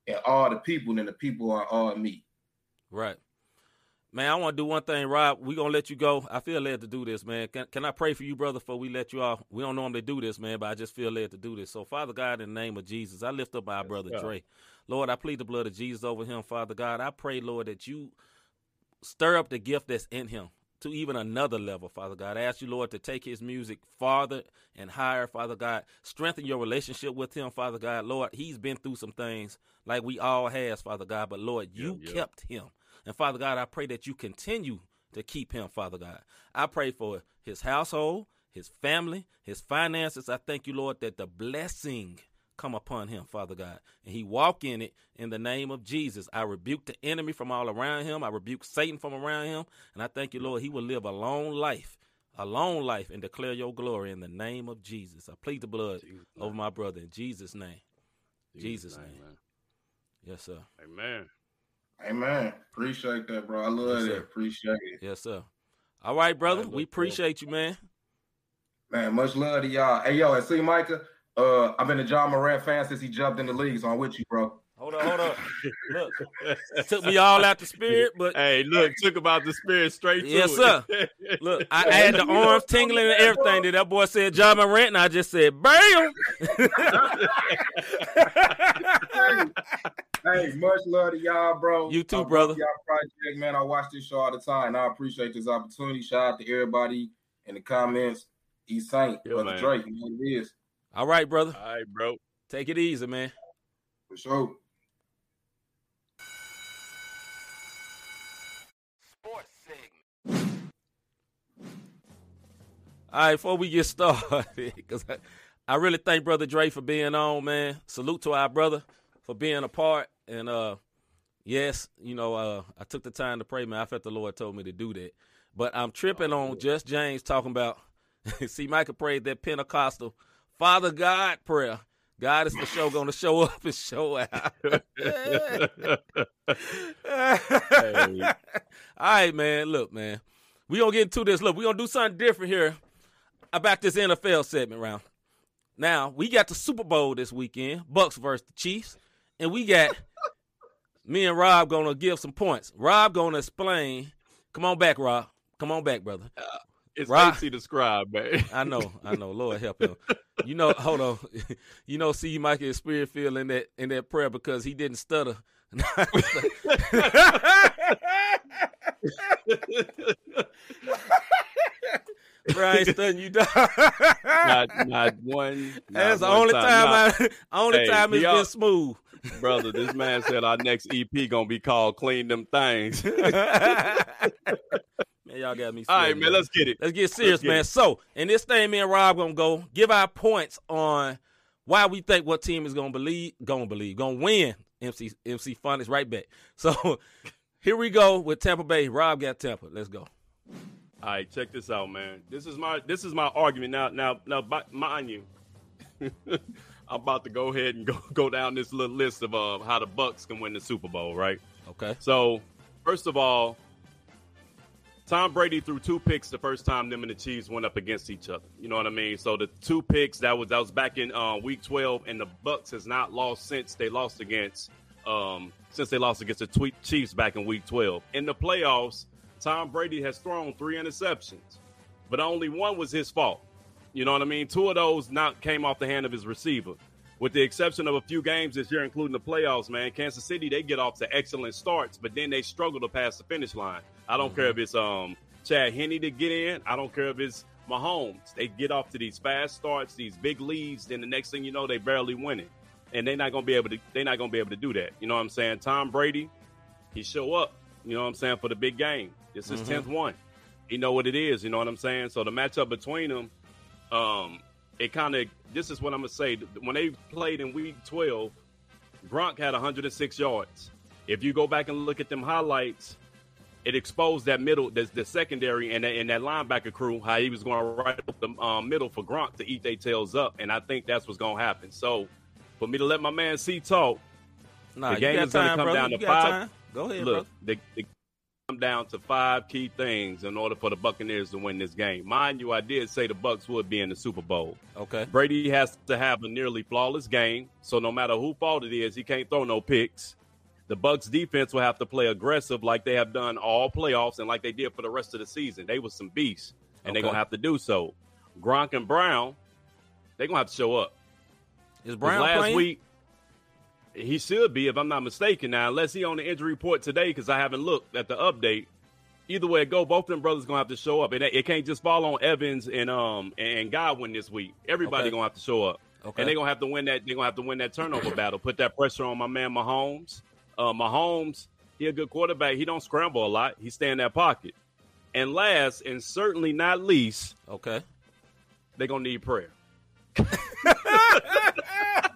in all the people than the people are all me. Right. Man, I want to do one thing, Rob. We're going to let you go. I feel led to do this, man. Can, can I pray for you, brother, before we let you off? We don't normally do this, man, but I just feel led to do this. So, Father God, in the name of Jesus, I lift up our brother God. Dre. Lord, I plead the blood of Jesus over him, Father God. I pray, Lord, that you stir up the gift that's in him to even another level, Father God. I ask you, Lord, to take his music farther and higher, Father God. Strengthen your relationship with him, Father God. Lord, he's been through some things like we all has, Father God, but Lord, you Yeah, yeah. kept him. And Father God, I pray that you continue to keep him, Father God. I pray for his household, his family, his finances. I thank you, Lord, that the blessing come upon him, Father God, and he walk in it in the name of Jesus. I rebuke the enemy from all around him. I rebuke Satan from around him, and I thank you, Lord, he will live a long life, a long life, and declare your glory in the name of Jesus. I plead the blood Jesus' over my brother in Jesus' name. Jesus' name. man. Yes, sir. Amen. Amen. Appreciate that, bro. I love Yes, that. sir. Appreciate it. Yes, sir. All right, brother. All right, we appreciate you, man. Man, much love to y'all. Hey, yo, and see, Micah, uh, I've been a Ja Morant fan since he jumped in the league, so I'm with you, bro. Hold on, hold on. Look, it took me all out the spirit, but Hey, look, took about the spirit straight to Yes, it. sir. Look, I, I had the arms tingling and everything. That that boy said Ja Morant, and I just said, "Bam!" Hey, much love to y'all, bro. You too, I brother. Y'all project, man. I watch this show all the time. And I appreciate this opportunity. Shout out to everybody in the comments. East Saint, Yeah, brother man. Drake, you know what it is All right, brother. All right, bro. Take it easy, man. for sure. Sports segment. All right, before we get started, because I, I really thank Brother Dre for being on, man. Salute to our brother for being a part. And uh, yes, you know, uh, I took the time to pray, man. I felt the Lord told me to do that. But I'm tripping on just James talking about. see, Michael prayed that Pentecostal Father God prayer. God is for sure going to show up and show out. All right, man. Look, man. We gonna get into this. Look, we gonna do something different here about this NFL segment round. Now we got the Super Bowl this weekend, Bucks versus the Chiefs, and we got me and Rob gonna give some points. Rob gonna explain. Come on back, Rob. Come on back, brother. Uh, It's Right. AC the scribe, man. I know, I know. Lord help him. You know, hold on. You know, see, you might get spirit filled in that in that prayer because he didn't stutter. Brian studying you down. not, not one. not That's the one only time, Nah, I only Hey, time it's been smooth. brother. This man said our next EP gonna be called "Clean Them Things." Man, y'all got me. All right, sweating, man. Let's get it. Let's get serious, get man. it. So, in this thing, me and Rob gonna go give our points on why we think what team is gonna believe, gonna believe, gonna win. MC MC Fun is right back. So here we go with Tampa Bay. Rob got Tampa. Let's go. All right, check this out, man. This is my this is my argument now. Now, now, mind you, I'm about to go ahead and go go down this little list of uh, how the Bucks can win the Super Bowl, right? Okay. So, first of all, Tom Brady threw two picks the first time them and the Chiefs went up against each other. You know what I mean? So the two picks that was that was back in uh, week 12, and the Bucks has not lost since they lost against um, since they lost against the Chiefs back in week 12. In the playoffs, Tom Brady has thrown three interceptions, but only one was his fault. You know what I mean? Two of those not came off the hand of his receiver. With the exception of a few games this year, including the playoffs, man, Kansas City they get off to excellent starts, but then they struggle to pass the finish line. I don't mm-hmm. care if it's um Chad Henne to get in. I don't care if it's Mahomes. They get off to these fast starts, these big leads, then the next thing you know, they barely win it. And they're not gonna be able to they're not gonna be able to do that. You know what I'm saying? Tom Brady, he show up, you know what I'm saying, for the big game. This is 10th mm-hmm. one. He know what it is, you know what I'm saying? So the matchup between them, um, it kind of this is what I'm gonna say. When they played in Week 12, Gronk had 106 yards. If you go back and look at them highlights, it exposed that middle, the, the secondary, and, and that linebacker crew how he was going to right up the um, middle for Gronk to eat their tails up, and I think that's what's going to happen. So, for me to let my man C talk, nah, the game is going to come brother. down you to five. Time. Go ahead, look. The, the, come down to five key things in order for the Buccaneers to win this game. Mind you, I did say the Bucks would be in the Super Bowl. Okay. Brady has to have a nearly flawless game, so no matter who fault it is, he can't throw no picks. The Bucks defense will have to play aggressive like they have done all playoffs and like they did for the rest of the season. They were some beasts, and okay. they're gonna have to do so. Gronk and Brown, they're gonna have to show up. Is Brown last playing? week? He should be, if I'm not mistaken. Now, unless he on the injury report today, because I haven't looked at the update. Either way it go, both them brothers gonna have to show up. It, it can't just fall on Evans and um and Godwin this week. Everybody okay. gonna have to show up, okay. and they're gonna have to win that. They're gonna have to win that turnover battle. Put that pressure on my man Mahomes. Uh, Mahomes, he a good quarterback. He don't scramble a lot. He stay in that pocket. And last, and certainly not least, okay, they're gonna need prayer.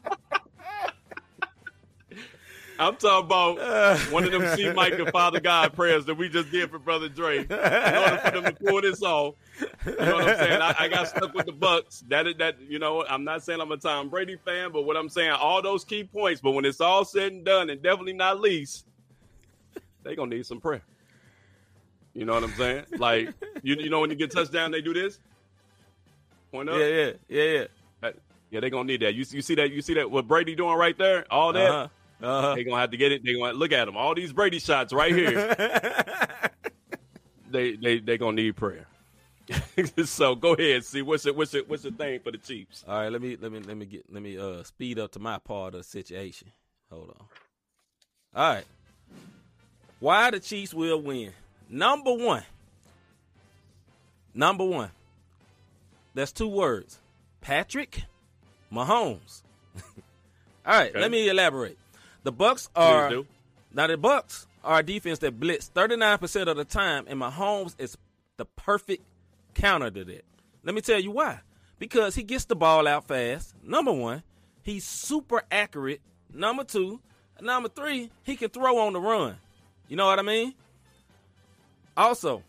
I'm talking about one of them see Mike and Father God prayers that we just did for Brother Dre. In order for them to pull this off. You know what I'm saying? I, I, got stuck with the Bucks. That that you know, I'm not saying I'm a Tom Brady fan, but what I'm saying, all those key points, but when it's all said and done, and definitely not least, they gonna need some prayer. You know what I'm saying? Like you you know when you get touchdown, they do this. Point up. Yeah, yeah, yeah, yeah. Yeah, they gonna need that. You, you see that? You see that? What Brady doing right there? All that. Uh-huh. Uh-huh. They're gonna have to get it. They're gonna look at them. All these Brady shots right here. they they they gonna need prayer. so go ahead, see what's it what's it what's the thing for the Chiefs. All right, let me let me let me get let me uh speed up to my part of the situation. Hold on. All right. Why the Chiefs will win? Number one. Number one. That's two words. Patrick Mahomes. All right, okay. let me elaborate. The Bucks are now the Bucks are a defense that blitz 39% of the time, and Mahomes is the perfect counter to that. Let me tell you why. Because he gets the ball out fast. Number one, he's super accurate. Number two, number three, he can throw on the run. You know what I mean? Also,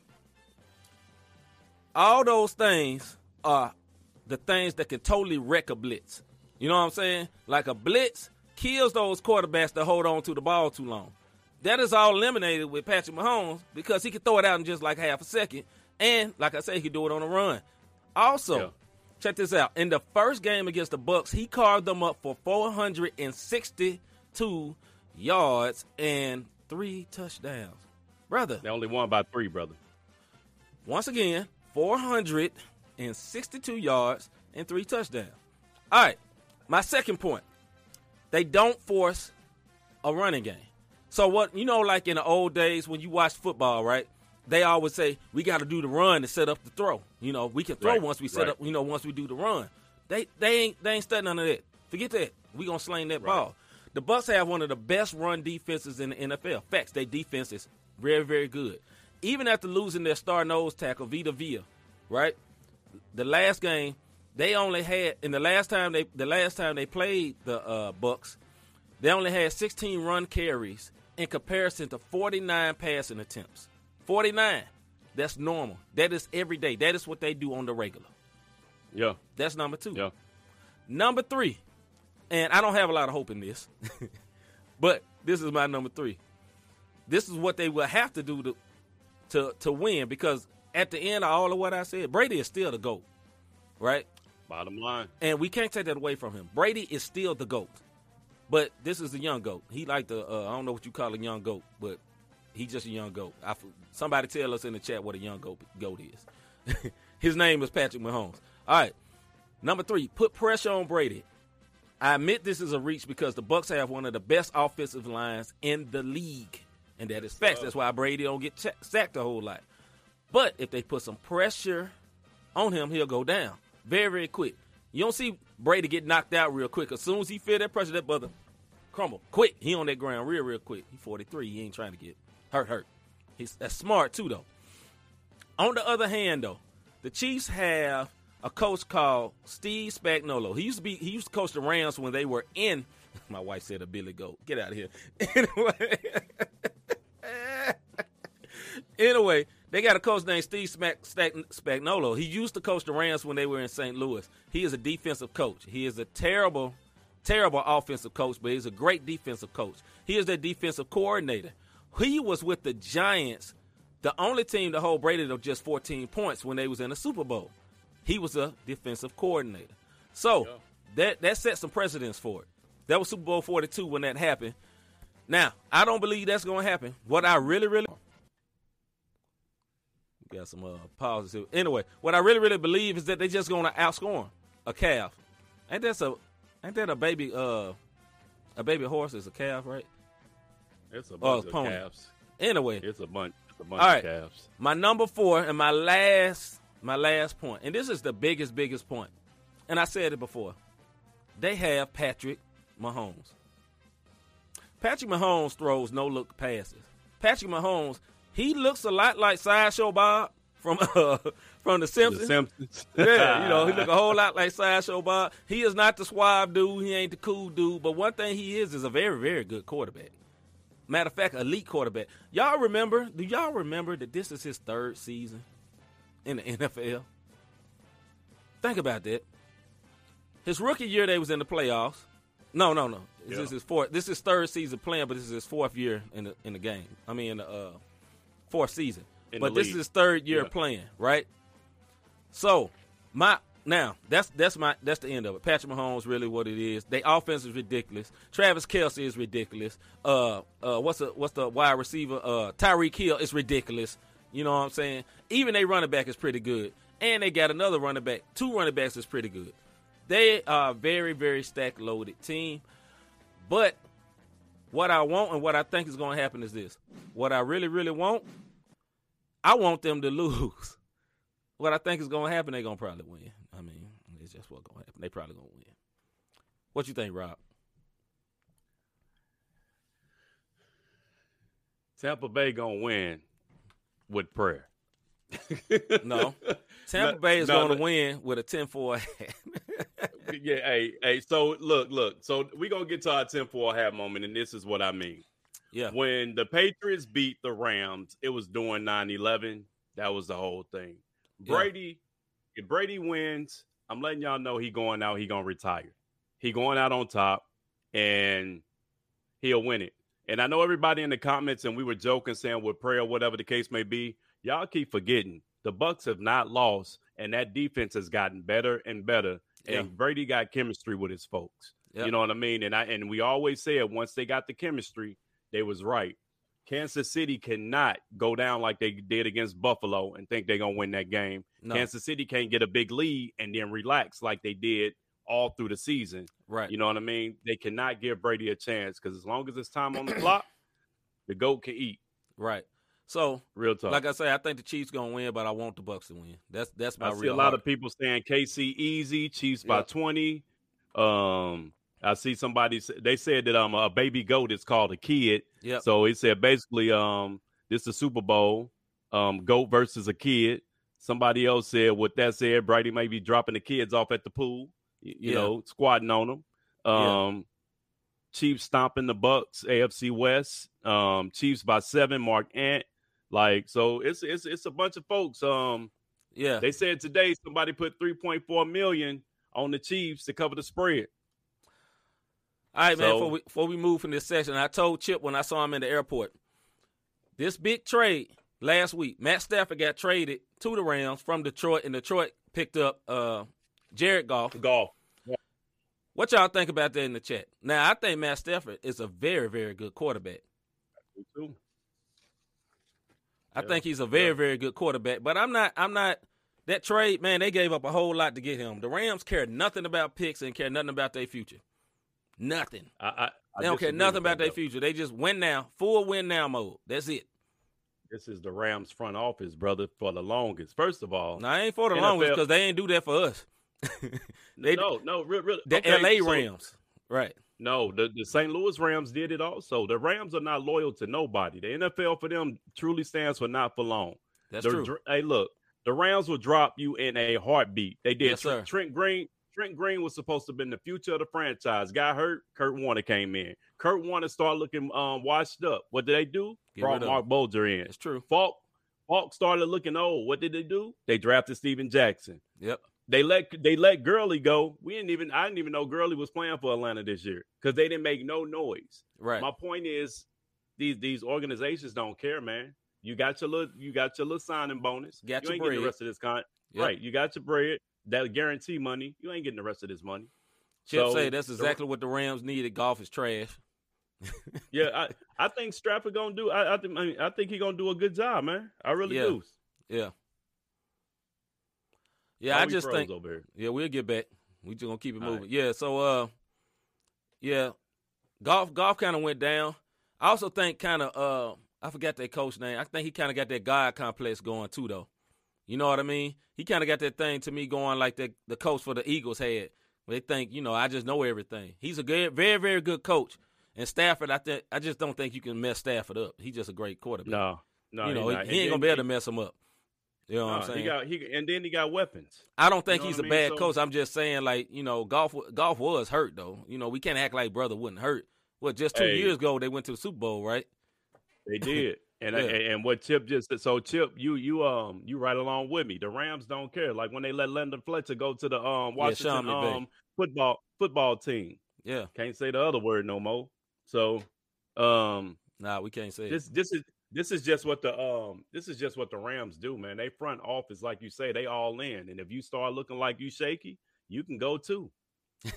all those things are the things that can totally wreck a blitz. You know what I'm saying? Like a blitz kills those quarterbacks that hold on to the ball too long. That is all eliminated with Patrick Mahomes because he can throw it out in just like half a second. And like I said, he can do it on a run. Also, yeah. check this out. In the first game against the Bucks, he carved them up for 462 yards and three touchdowns. Brother. They only won by three, brother. Once again, 462 yards and three touchdowns. All right. My second point. They don't force a running game. So what you know, like in the old days when you watch football, right? They always say we got to do the run to set up the throw. You know, we can throw right, once we set right. up. You know, once we do the run. They they ain't they ain't studying none of that. Forget that. We gonna sling that right. ball. The Bucks have one of the best run defenses in the NFL. Facts, their defense is very very good. Even after losing their star nose tackle Vita Vea, right? The last game they only had in the last time they the last time they played the uh, Bucks, they only had 16 run carries in comparison to 49 passing attempts. 49. That's normal. That is every day. That is what they do on the regular. Yeah. That's number two. Yeah. Number three, and I don't have a lot of hope in this, but this is my number three. This is what they will have to do to to to win because at the end of all of what I said, Brady is still the GOAT, right? Bottom line. And we can't take that away from him. Brady is still the GOAT. But this is the young goat. He like the uh, I don't know what you call a young goat, but he's just a young goat. I, somebody tell us in the chat what a young goat goat is. His name is Patrick Mahomes. All right, number three, put pressure on Brady. I admit this is a reach because the Bucks have one of the best offensive lines in the league, and that is facts. That's why Brady don't get ch- sacked a whole lot. But if they put some pressure on him, he'll go down very, very quick. You don't see Brady get knocked out real quick. As soon as he feel that pressure, that brother crumble quick. He on that ground real, real quick. He 43. He ain't trying to get hurt, hurt. He's that's smart too, though. On the other hand, though, the Chiefs have a coach called Steve Spagnuolo. He used to be he used to coach the Rams when they were in. My wife said a Billy Goat. Get out of here. Anyway. anyway, they got a coach named Steve Spagnuolo. He used to coach the Rams when they were in St. Louis. He is a defensive coach. He is a terrible, terrible offensive coach, but he's a great defensive coach. He is their defensive coordinator. He was with the Giants, the only team to hold Brady to just 14 points when they was in the Super Bowl. He was a defensive coordinator. So yeah. that that set some precedence for it. That was Super Bowl 42 when that happened. Now, I don't believe that's going to happen. What I really, really got some uh, pauses here. Anyway, what I really, really believe is that they're just going to outscore a calf. Ain't that a ain't that a baby uh a baby horse is a calf, right? It's a bunch oh, of calves. Anyway, it's a bunch. It's a bunch all right. of calves. My number four and my last my last point, and this is the biggest biggest point. point, and I said it before. They have Patrick Mahomes. Patrick Mahomes throws no look passes. Patrick Mahomes he looks a lot like Sideshow Bob from uh, from The Simpsons. The Simpsons. yeah, you know, he look a whole lot like Sideshow Bob. He is not the suave dude. He ain't the cool dude. But one thing he is is a very, very good quarterback. Matter of fact, elite quarterback. Y'all remember? Do y'all remember that this is his third season in the NFL? Think about that. His rookie year, they was in the playoffs. No, no, no. This yeah. is his fourth. This is his third season playing, but this is his fourth year in the in the game. I mean, in the uh, fourth season. In but this is his third year yeah. playing, right? So my now that's that's my that's the end of it. Patrick Mahomes really what it is. They offense is ridiculous. Travis Kelce is ridiculous. Uh uh what's the what's the wide receiver? Uh Tyreek Hill is ridiculous. You know what I'm saying? Even they running back is pretty good. And they got another running back. Two running backs is pretty good. They are a very, very stack loaded team. But what I want and what I think is going to happen is this. What I really, really want, I want them to lose. What I think is going to happen, they're going to probably win. I mean, it's just what's going to happen. They probably going to win. What you think, Rob? Tampa Bay going to win with prayer. no. Tampa Bay is no, going to win with a 10-4 yeah, hey, hey. So look, look. So we gonna get to our 10-4 half moment, and this is what I mean. Yeah. When the Patriots beat the Rams, it was doing 9-11. That was the whole thing. Brady, yeah. if Brady wins, I'm letting y'all know he going out, he gonna retire. He going out on top and he'll win it. And I know everybody in the comments, and we were joking, saying with prayer, or whatever the case may be, y'all keep forgetting the Bucks have not lost, and that defense has gotten better and better yeah. and Brady got chemistry with his folks. Yep. You know what I mean? And I and we always said once they got the chemistry, they was right. Kansas City cannot go down like they did against Buffalo and think they're gonna win that game. No. Kansas City can't get a big lead and then relax like they did all through the season. Right. You know what I mean? They cannot give Brady a chance because as long as it's time on the clock, the goat can eat. Right. So real talk. Like I say, I think the Chiefs gonna win, but I want the Bucks to win. That's that's my I real. see a lot heart. of people saying KC easy, Chiefs yep. by twenty. Um, I see somebody they said that um a baby goat is called a kid. Yeah. So he said basically um this is Super Bowl, um goat versus a kid. Somebody else said with that said Brady may be dropping the kids off at the pool. You, you yeah. know, squatting on them. Um. Yeah. Chiefs stomping the Bucks, AFC West. Um, Chiefs by seven. Mark Ant like so, it's it's it's a bunch of folks. Um, yeah, they said today somebody put three point four million on the Chiefs to cover the spread. All right, so, man. Before we, before we move from this session, I told Chip when I saw him in the airport, this big trade. last week. Matt Stafford got traded to the Rams from Detroit, and Detroit picked up uh, Jared Goff. Golf. What y'all think about that in the chat? Now, I think Matt Stafford is a very, very good quarterback. I Yeah. think he's a very, Yeah. very good quarterback. But I'm not. I'm not. That trade, man, they gave up a whole lot to get him. The Rams care nothing about picks and care nothing about their future. Nothing. I, I, I They don't care nothing about their future. They just win now, full win now mode. That's it. This is the Rams front office, brother, for the longest. First of all, Now, I ain't for the NFL longest because they ain't do that for us. they, no, no, re- really. the okay, L.A. so- Rams, right? No, the, the St. Louis Rams did it also. The Rams are not loyal to nobody. The NFL for them truly stands for not for long. That's The true. Hey, look, the Rams will drop you in a heartbeat. They did. Yes, Trent, sir. Trent Green. Trent Green was supposed to have been the future of the franchise. Got hurt. Kurt Warner came in. Kurt Warner started looking um, washed up. What did they do? Get Brought Marc Bulger in. That's true. Faulk Faulk started looking old. What did they do? They drafted Steven Jackson. Yep. They let they let Gurley go. We didn't even I didn't even know Gurley was playing for Atlanta this year because they didn't make no noise. Right. My point is these these organizations don't care, man. You got your little you got your little signing bonus. Got you ain't getting the rest of this con Yep. right. You got your bread, that guarantee money. You ain't getting the rest of this money. Chip So, say that's the- exactly what the Rams needed. Goff is trash. Yeah, I, I think Stafford gonna do. I I think I, mean, I think he gonna do a good job, man. I really Yeah. do. Yeah. Yeah, How I just think over here. Yeah, we'll get back. We just gonna keep it All moving. right. Yeah, so uh yeah. Goff Goff kind of went down. I also think kind of uh I forgot that coach name. I think he kind of got that God complex going too though. You know what I mean? He kind of got that thing to me going like that the coach for the Eagles had. They think, you know, I just know everything. He's a good very very good coach. And Stafford, I think I just don't think you can mess Stafford up. He's just a great quarterback. No, no, you know, he ain't gonna be able to mess him up. You know what I'm saying? He got he and then he got weapons. I don't think know he's a mean? bad So- coach. I'm just saying, like you know, Goff Goff was hurt though. You know, we can't act like brother wouldn't hurt. Well, just two Hey. years ago they went to the Super Bowl, right? They did. And, Yeah. and and what Chip just said. So Chip, you you um you right along with me. The Rams don't care. Like when they let London Fletcher go to the um Washington McVay. um football football team. Yeah. Can't say the other word no more. So um Nah, we can't say this this is this is just what the um this is just what the Rams do, man. They front office, like you say, they all in. And if you start looking like you shaky, you can go too.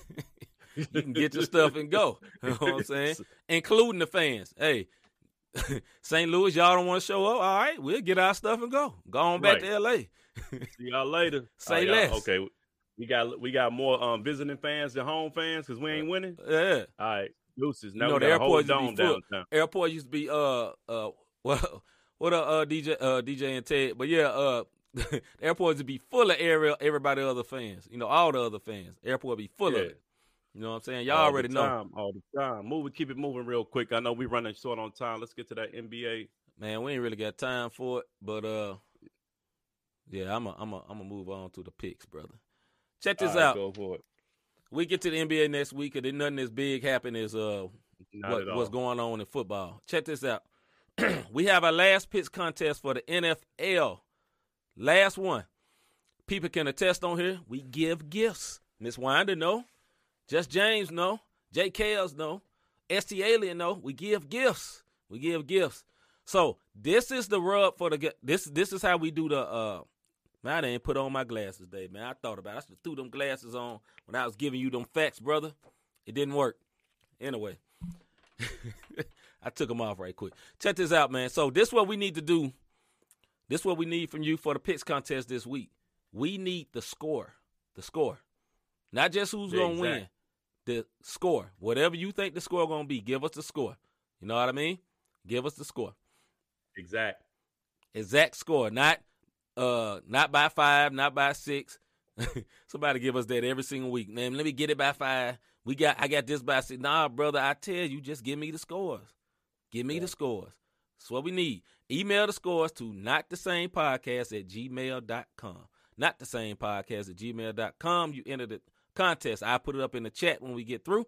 You can get your stuff and go. You know what I'm saying? Including the fans. Hey, St. Louis, y'all don't want to show up. All right, we'll get our stuff and go. Go on back Right. to LA. See y'all later. Say y'all- less. Okay. We got we got more um visiting fans than home fans because we ain't winning. Yeah. All right, deuces. You know, the got a whole airport used to be full. downtown. Airport used to be uh uh well what uh, uh DJ uh DJ and Ted, but yeah uh the airport to be full of every everybody other fans. You know all the other fans. Airport would be full Yeah. of it. You know what I'm saying? Y'all All already the know, all the time. Move, keep it moving real quick. I know we running short on time. Let's get to that NBA. man. We ain't really got time for it, but uh yeah, I'm a I'm a I'm gonna move on to the picks, brother. Check this right, out. Go for it. We get to the NBA next week, and then nothing as big happen as uh what, what's going on in football. Check this out. we have our last pitch contest for the NFL. Last one. People can attest on here. We give gifts. Miss Winder, no. Just James, no. J. Kales, no. ST Alien, no. We give gifts. We give gifts. So this is the rub for the this. This is how we do the. uh Man, I didn't put on my glasses, Dave. Man, I thought about. it. I should threw them glasses on when I was giving you them facts, brother. It didn't work. Anyway, I took them off right quick. Check this out, man. So this what we need to do. This what we need from you for the picks contest this week. We need the score. The score. Not just who's gonna win. The score. Whatever you think the score gonna be, give us the score. You know what I mean? Give us the score. Exact. Exact score. Not uh not by five, not by six. Somebody give us that every single week. Man, let me get it by five. We got I got this by six. Nah, brother, I tell you, just give me the scores. Give me the scores. That's what we need. Email the scores to not the same podcast at gmail.com. Not the same podcast at gmail.com. You enter the contest. I put it up in the chat when we get through.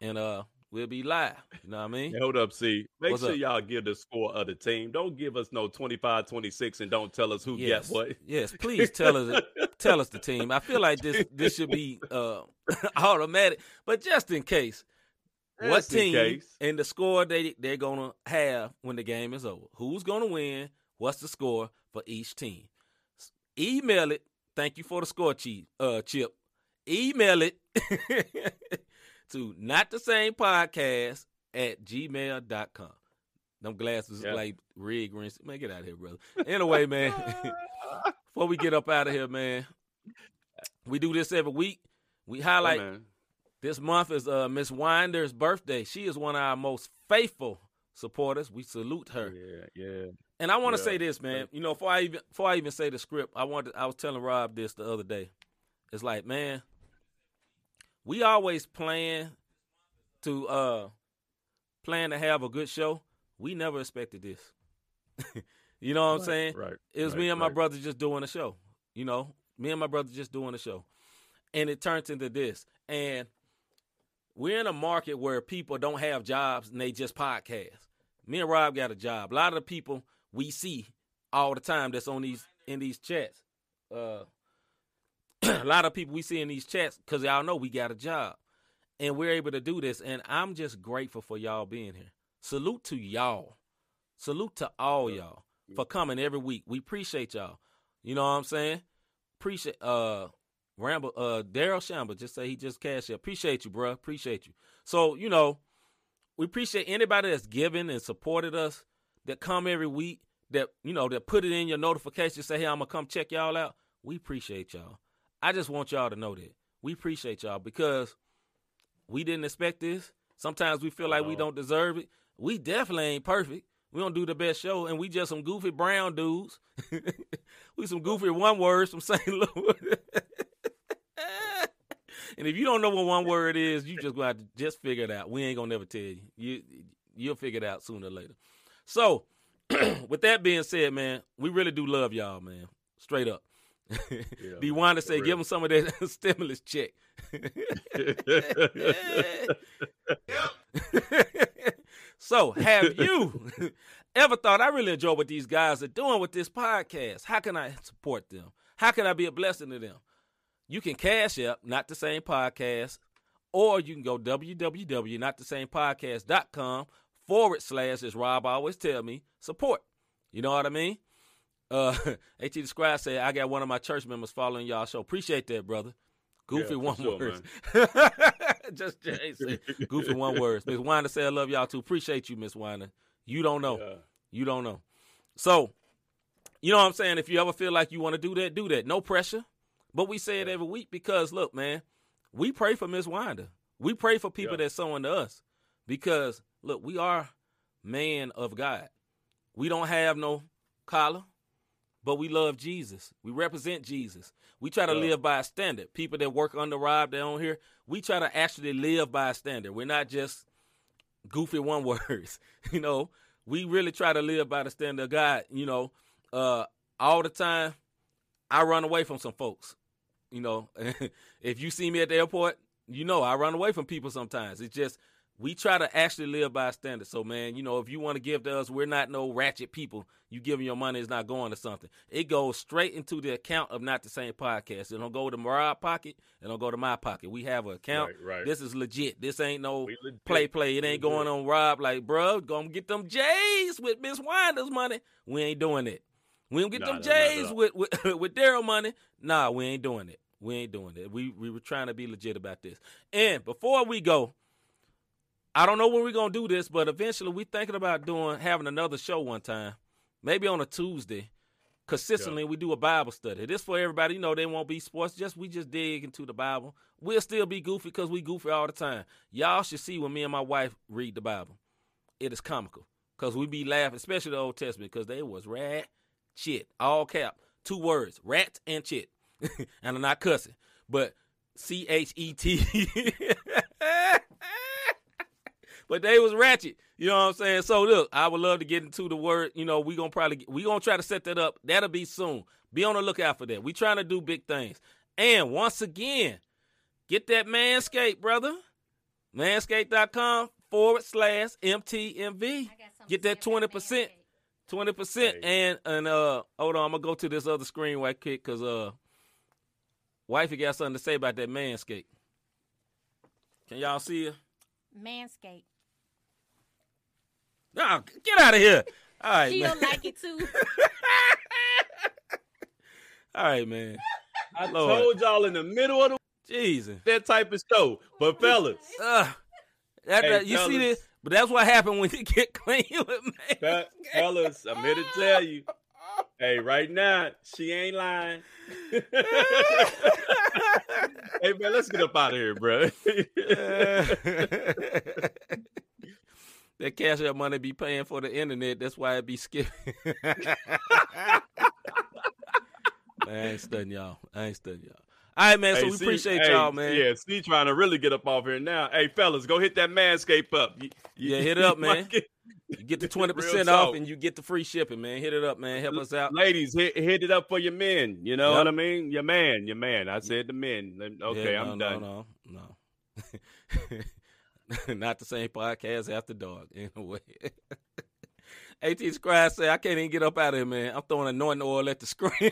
And uh we'll be live. You know what I mean? Hey, hold up, see. Make What's sure up? y'all give the score of the team. Don't give us no 25-26 and don't tell us who Yes. what. Yes, please tell us tell us the team. I feel like this this should be uh automatic, but just in case, what team and the score they they're gonna have when the game is over? Who's gonna win? what's the score for each team. Email it. Thank you for the score, chief, uh, Chip. Email it to not the same podcast at gmail.com. Them glasses Yep. like red green. Man, get out of here, brother. Anyway, man, before we get up out of here, man, we do this every week. We highlight. This month is uh, Miss Winder's birthday. She is one of our most faithful supporters. We salute her. Yeah, yeah. And I want to Yeah. say this, man. You know, before I even before I even say the script, I wanted I was telling Rob this the other day. It's like, man, we always plan to uh plan to have a good show. We never expected this. you know what I'm saying? Right. It was right, me and my right. brother just doing a show. You know, me and my brother just doing a show. And it turns into this. And we're in a market where people don't have jobs and they just podcast. Me and Rob got a job. A lot of the people we see all the time that's on these in these chats. Uh a lot of people we see in these chats because y'all know we got a job. And we're able to do this. And I'm just grateful for y'all being here. Salute to y'all. Salute to all y'all for coming every week. We appreciate y'all. You know what I'm saying? Appreciate uh Ramble uh Daryl Shamba just say he just cashed it. Appreciate you, bruh. Appreciate you. So, you know, we appreciate anybody that's given and supported us that come every week, that you know, that put it in your notification, say, hey, I'm gonna come check y'all out. We appreciate y'all. I just want y'all to know that. We appreciate y'all because we didn't expect this. Sometimes we feel like we don't deserve it. We definitely ain't perfect. We don't do the best show, and we just some goofy brown dudes. we some goofy one words from St. Louis. and if you don't know what one word is, you just gonna have to just figure it out. We ain't gonna never tell you. You you'll figure it out sooner or later. So, with that being said, man, we really do love y'all, man. Straight up. be D. Wanda say, give them some of that stimulus check. so, have you ever thought I really enjoy what these guys are doing with this podcast? How can I support them? How can I be a blessing to them? You can Cash App, not the same podcast, or you can go www.notthesamepodcast.com forward slash, as Rob always tell me, support. You know what I mean? Uh, AT the Scribe said, I got one of my church members following y'all show. Appreciate that, brother. Goofy for one sure, words. Just said, goofy one word. Miss Winder said, I love y'all too. Appreciate you, Miss Winder. You don't know. Yeah. You don't know. So, you know what I'm saying? If you ever feel like you want to do that, do that. No pressure. But we say it every week because, look, man, we pray for Miss Winder. We pray for people Yeah. that's sowing to us because, look, we are man of God. We don't have no collar, but we love Jesus. We represent Jesus. We try to Yeah. live by a standard. People that work under Rob that on here, we try to actually live by a standard. We're not just goofy one words. you know, we really try to live by the standard of God. You know, uh, all the time, I run away from some folks. You know, if you see me at the airport, you know I run away from people sometimes. It's just we try to actually live by a standard. So, man, you know, if you want to give to us, we're not no ratchet people. You giving your money is not going to something. It goes straight into the account of not the same podcast. It don't go to Mariah pocket. It don't go to my pocket. We have an account. Right, right. This is legit. This ain't no play play. It ain't going on Rob like, bro, gonna get them J's with Miss Winder's money. We ain't doing it. We don't get Nah, them nah, J's with with, with Daryl money. Nah, we ain't doing it. We ain't doing it. We we were trying to be legit about this. And before we go, I don't know when we're gonna do this, but eventually we thinking about doing having another show one time, maybe on a Tuesday. Consistently, we do a Bible study. This for everybody. You know, they won't be sports. Just we just dig into the Bible. We'll still be goofy because we goofy all the time. Y'all should see when me and my wife read the Bible. It is comical because we be laughing, especially the Old Testament, because they was rat shit, all cap, two words, rat and chit, and I'm not cussing, but C H E T. But they was ratchet. You know what I'm saying? So look, I would love to get into the word. You know, we gonna probably we gonna try to set that up. That'll be soon. Be on the lookout for that. We trying to do big things. And once again, get that manscape, brother. Manscape.com forward slash MTMV. Get that twenty percent. Twenty percent. And and uh hold on, I'm gonna go to this other screen right quick because uh wifey got something to say about that manscape. Can y'all see her? Manscaped. No, get out of here. All right, She man. don't like it too. All right, man. I Lord. told y'all in the middle of the Jesus. that type of show. But fellas, Uh, that, Hey, that- you see this? But that's what happened when you get clean with me. fe- fellas, I'm here to tell you. Hey, right now, she ain't lying. hey man, let's get up out of here, bro. that Cash App money be paying for the internet. That's why it be skipping. Man, I ain't studying y'all. I ain't studying y'all. All right, man. So Hey, we see- appreciate hey, y'all, man. Yeah, see, trying to really get up off here now. Hey, fellas, go hit that manscape up. You- you- Yeah, hit it up, man. get- You get the twenty percent off, and you get the free shipping, man. Hit it up, man. Help us out. Ladies, hit, hit it up for your men. You know Yep. what I mean? Your man, your man. I said the men. Okay, Yeah, I'm no, done. No, no, no. Not the same podcast after dark. Anyway. AT Scribe say I can't even get up out of here, man. I'm throwing anointing oil at the screen.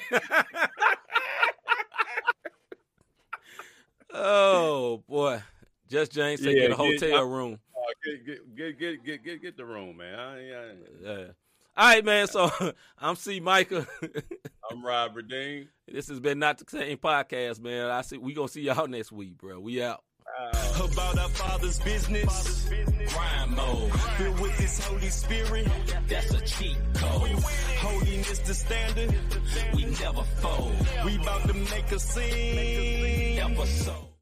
Oh boy. Just James say Yeah, get a get- hotel I- room. Oh, get, get, get, get, get, get, get the room, man. I, I, Yeah. All right, man. So I'm C Micah. I'm Rob Dean. this has been not the same podcast, man. I see we gonna see y'all next week, bro. We out. About our father's business. Crime mode. Filled with this Holy Spirit. That's a cheat code. Holiness the standard. We never fold. We about to make a scene. So.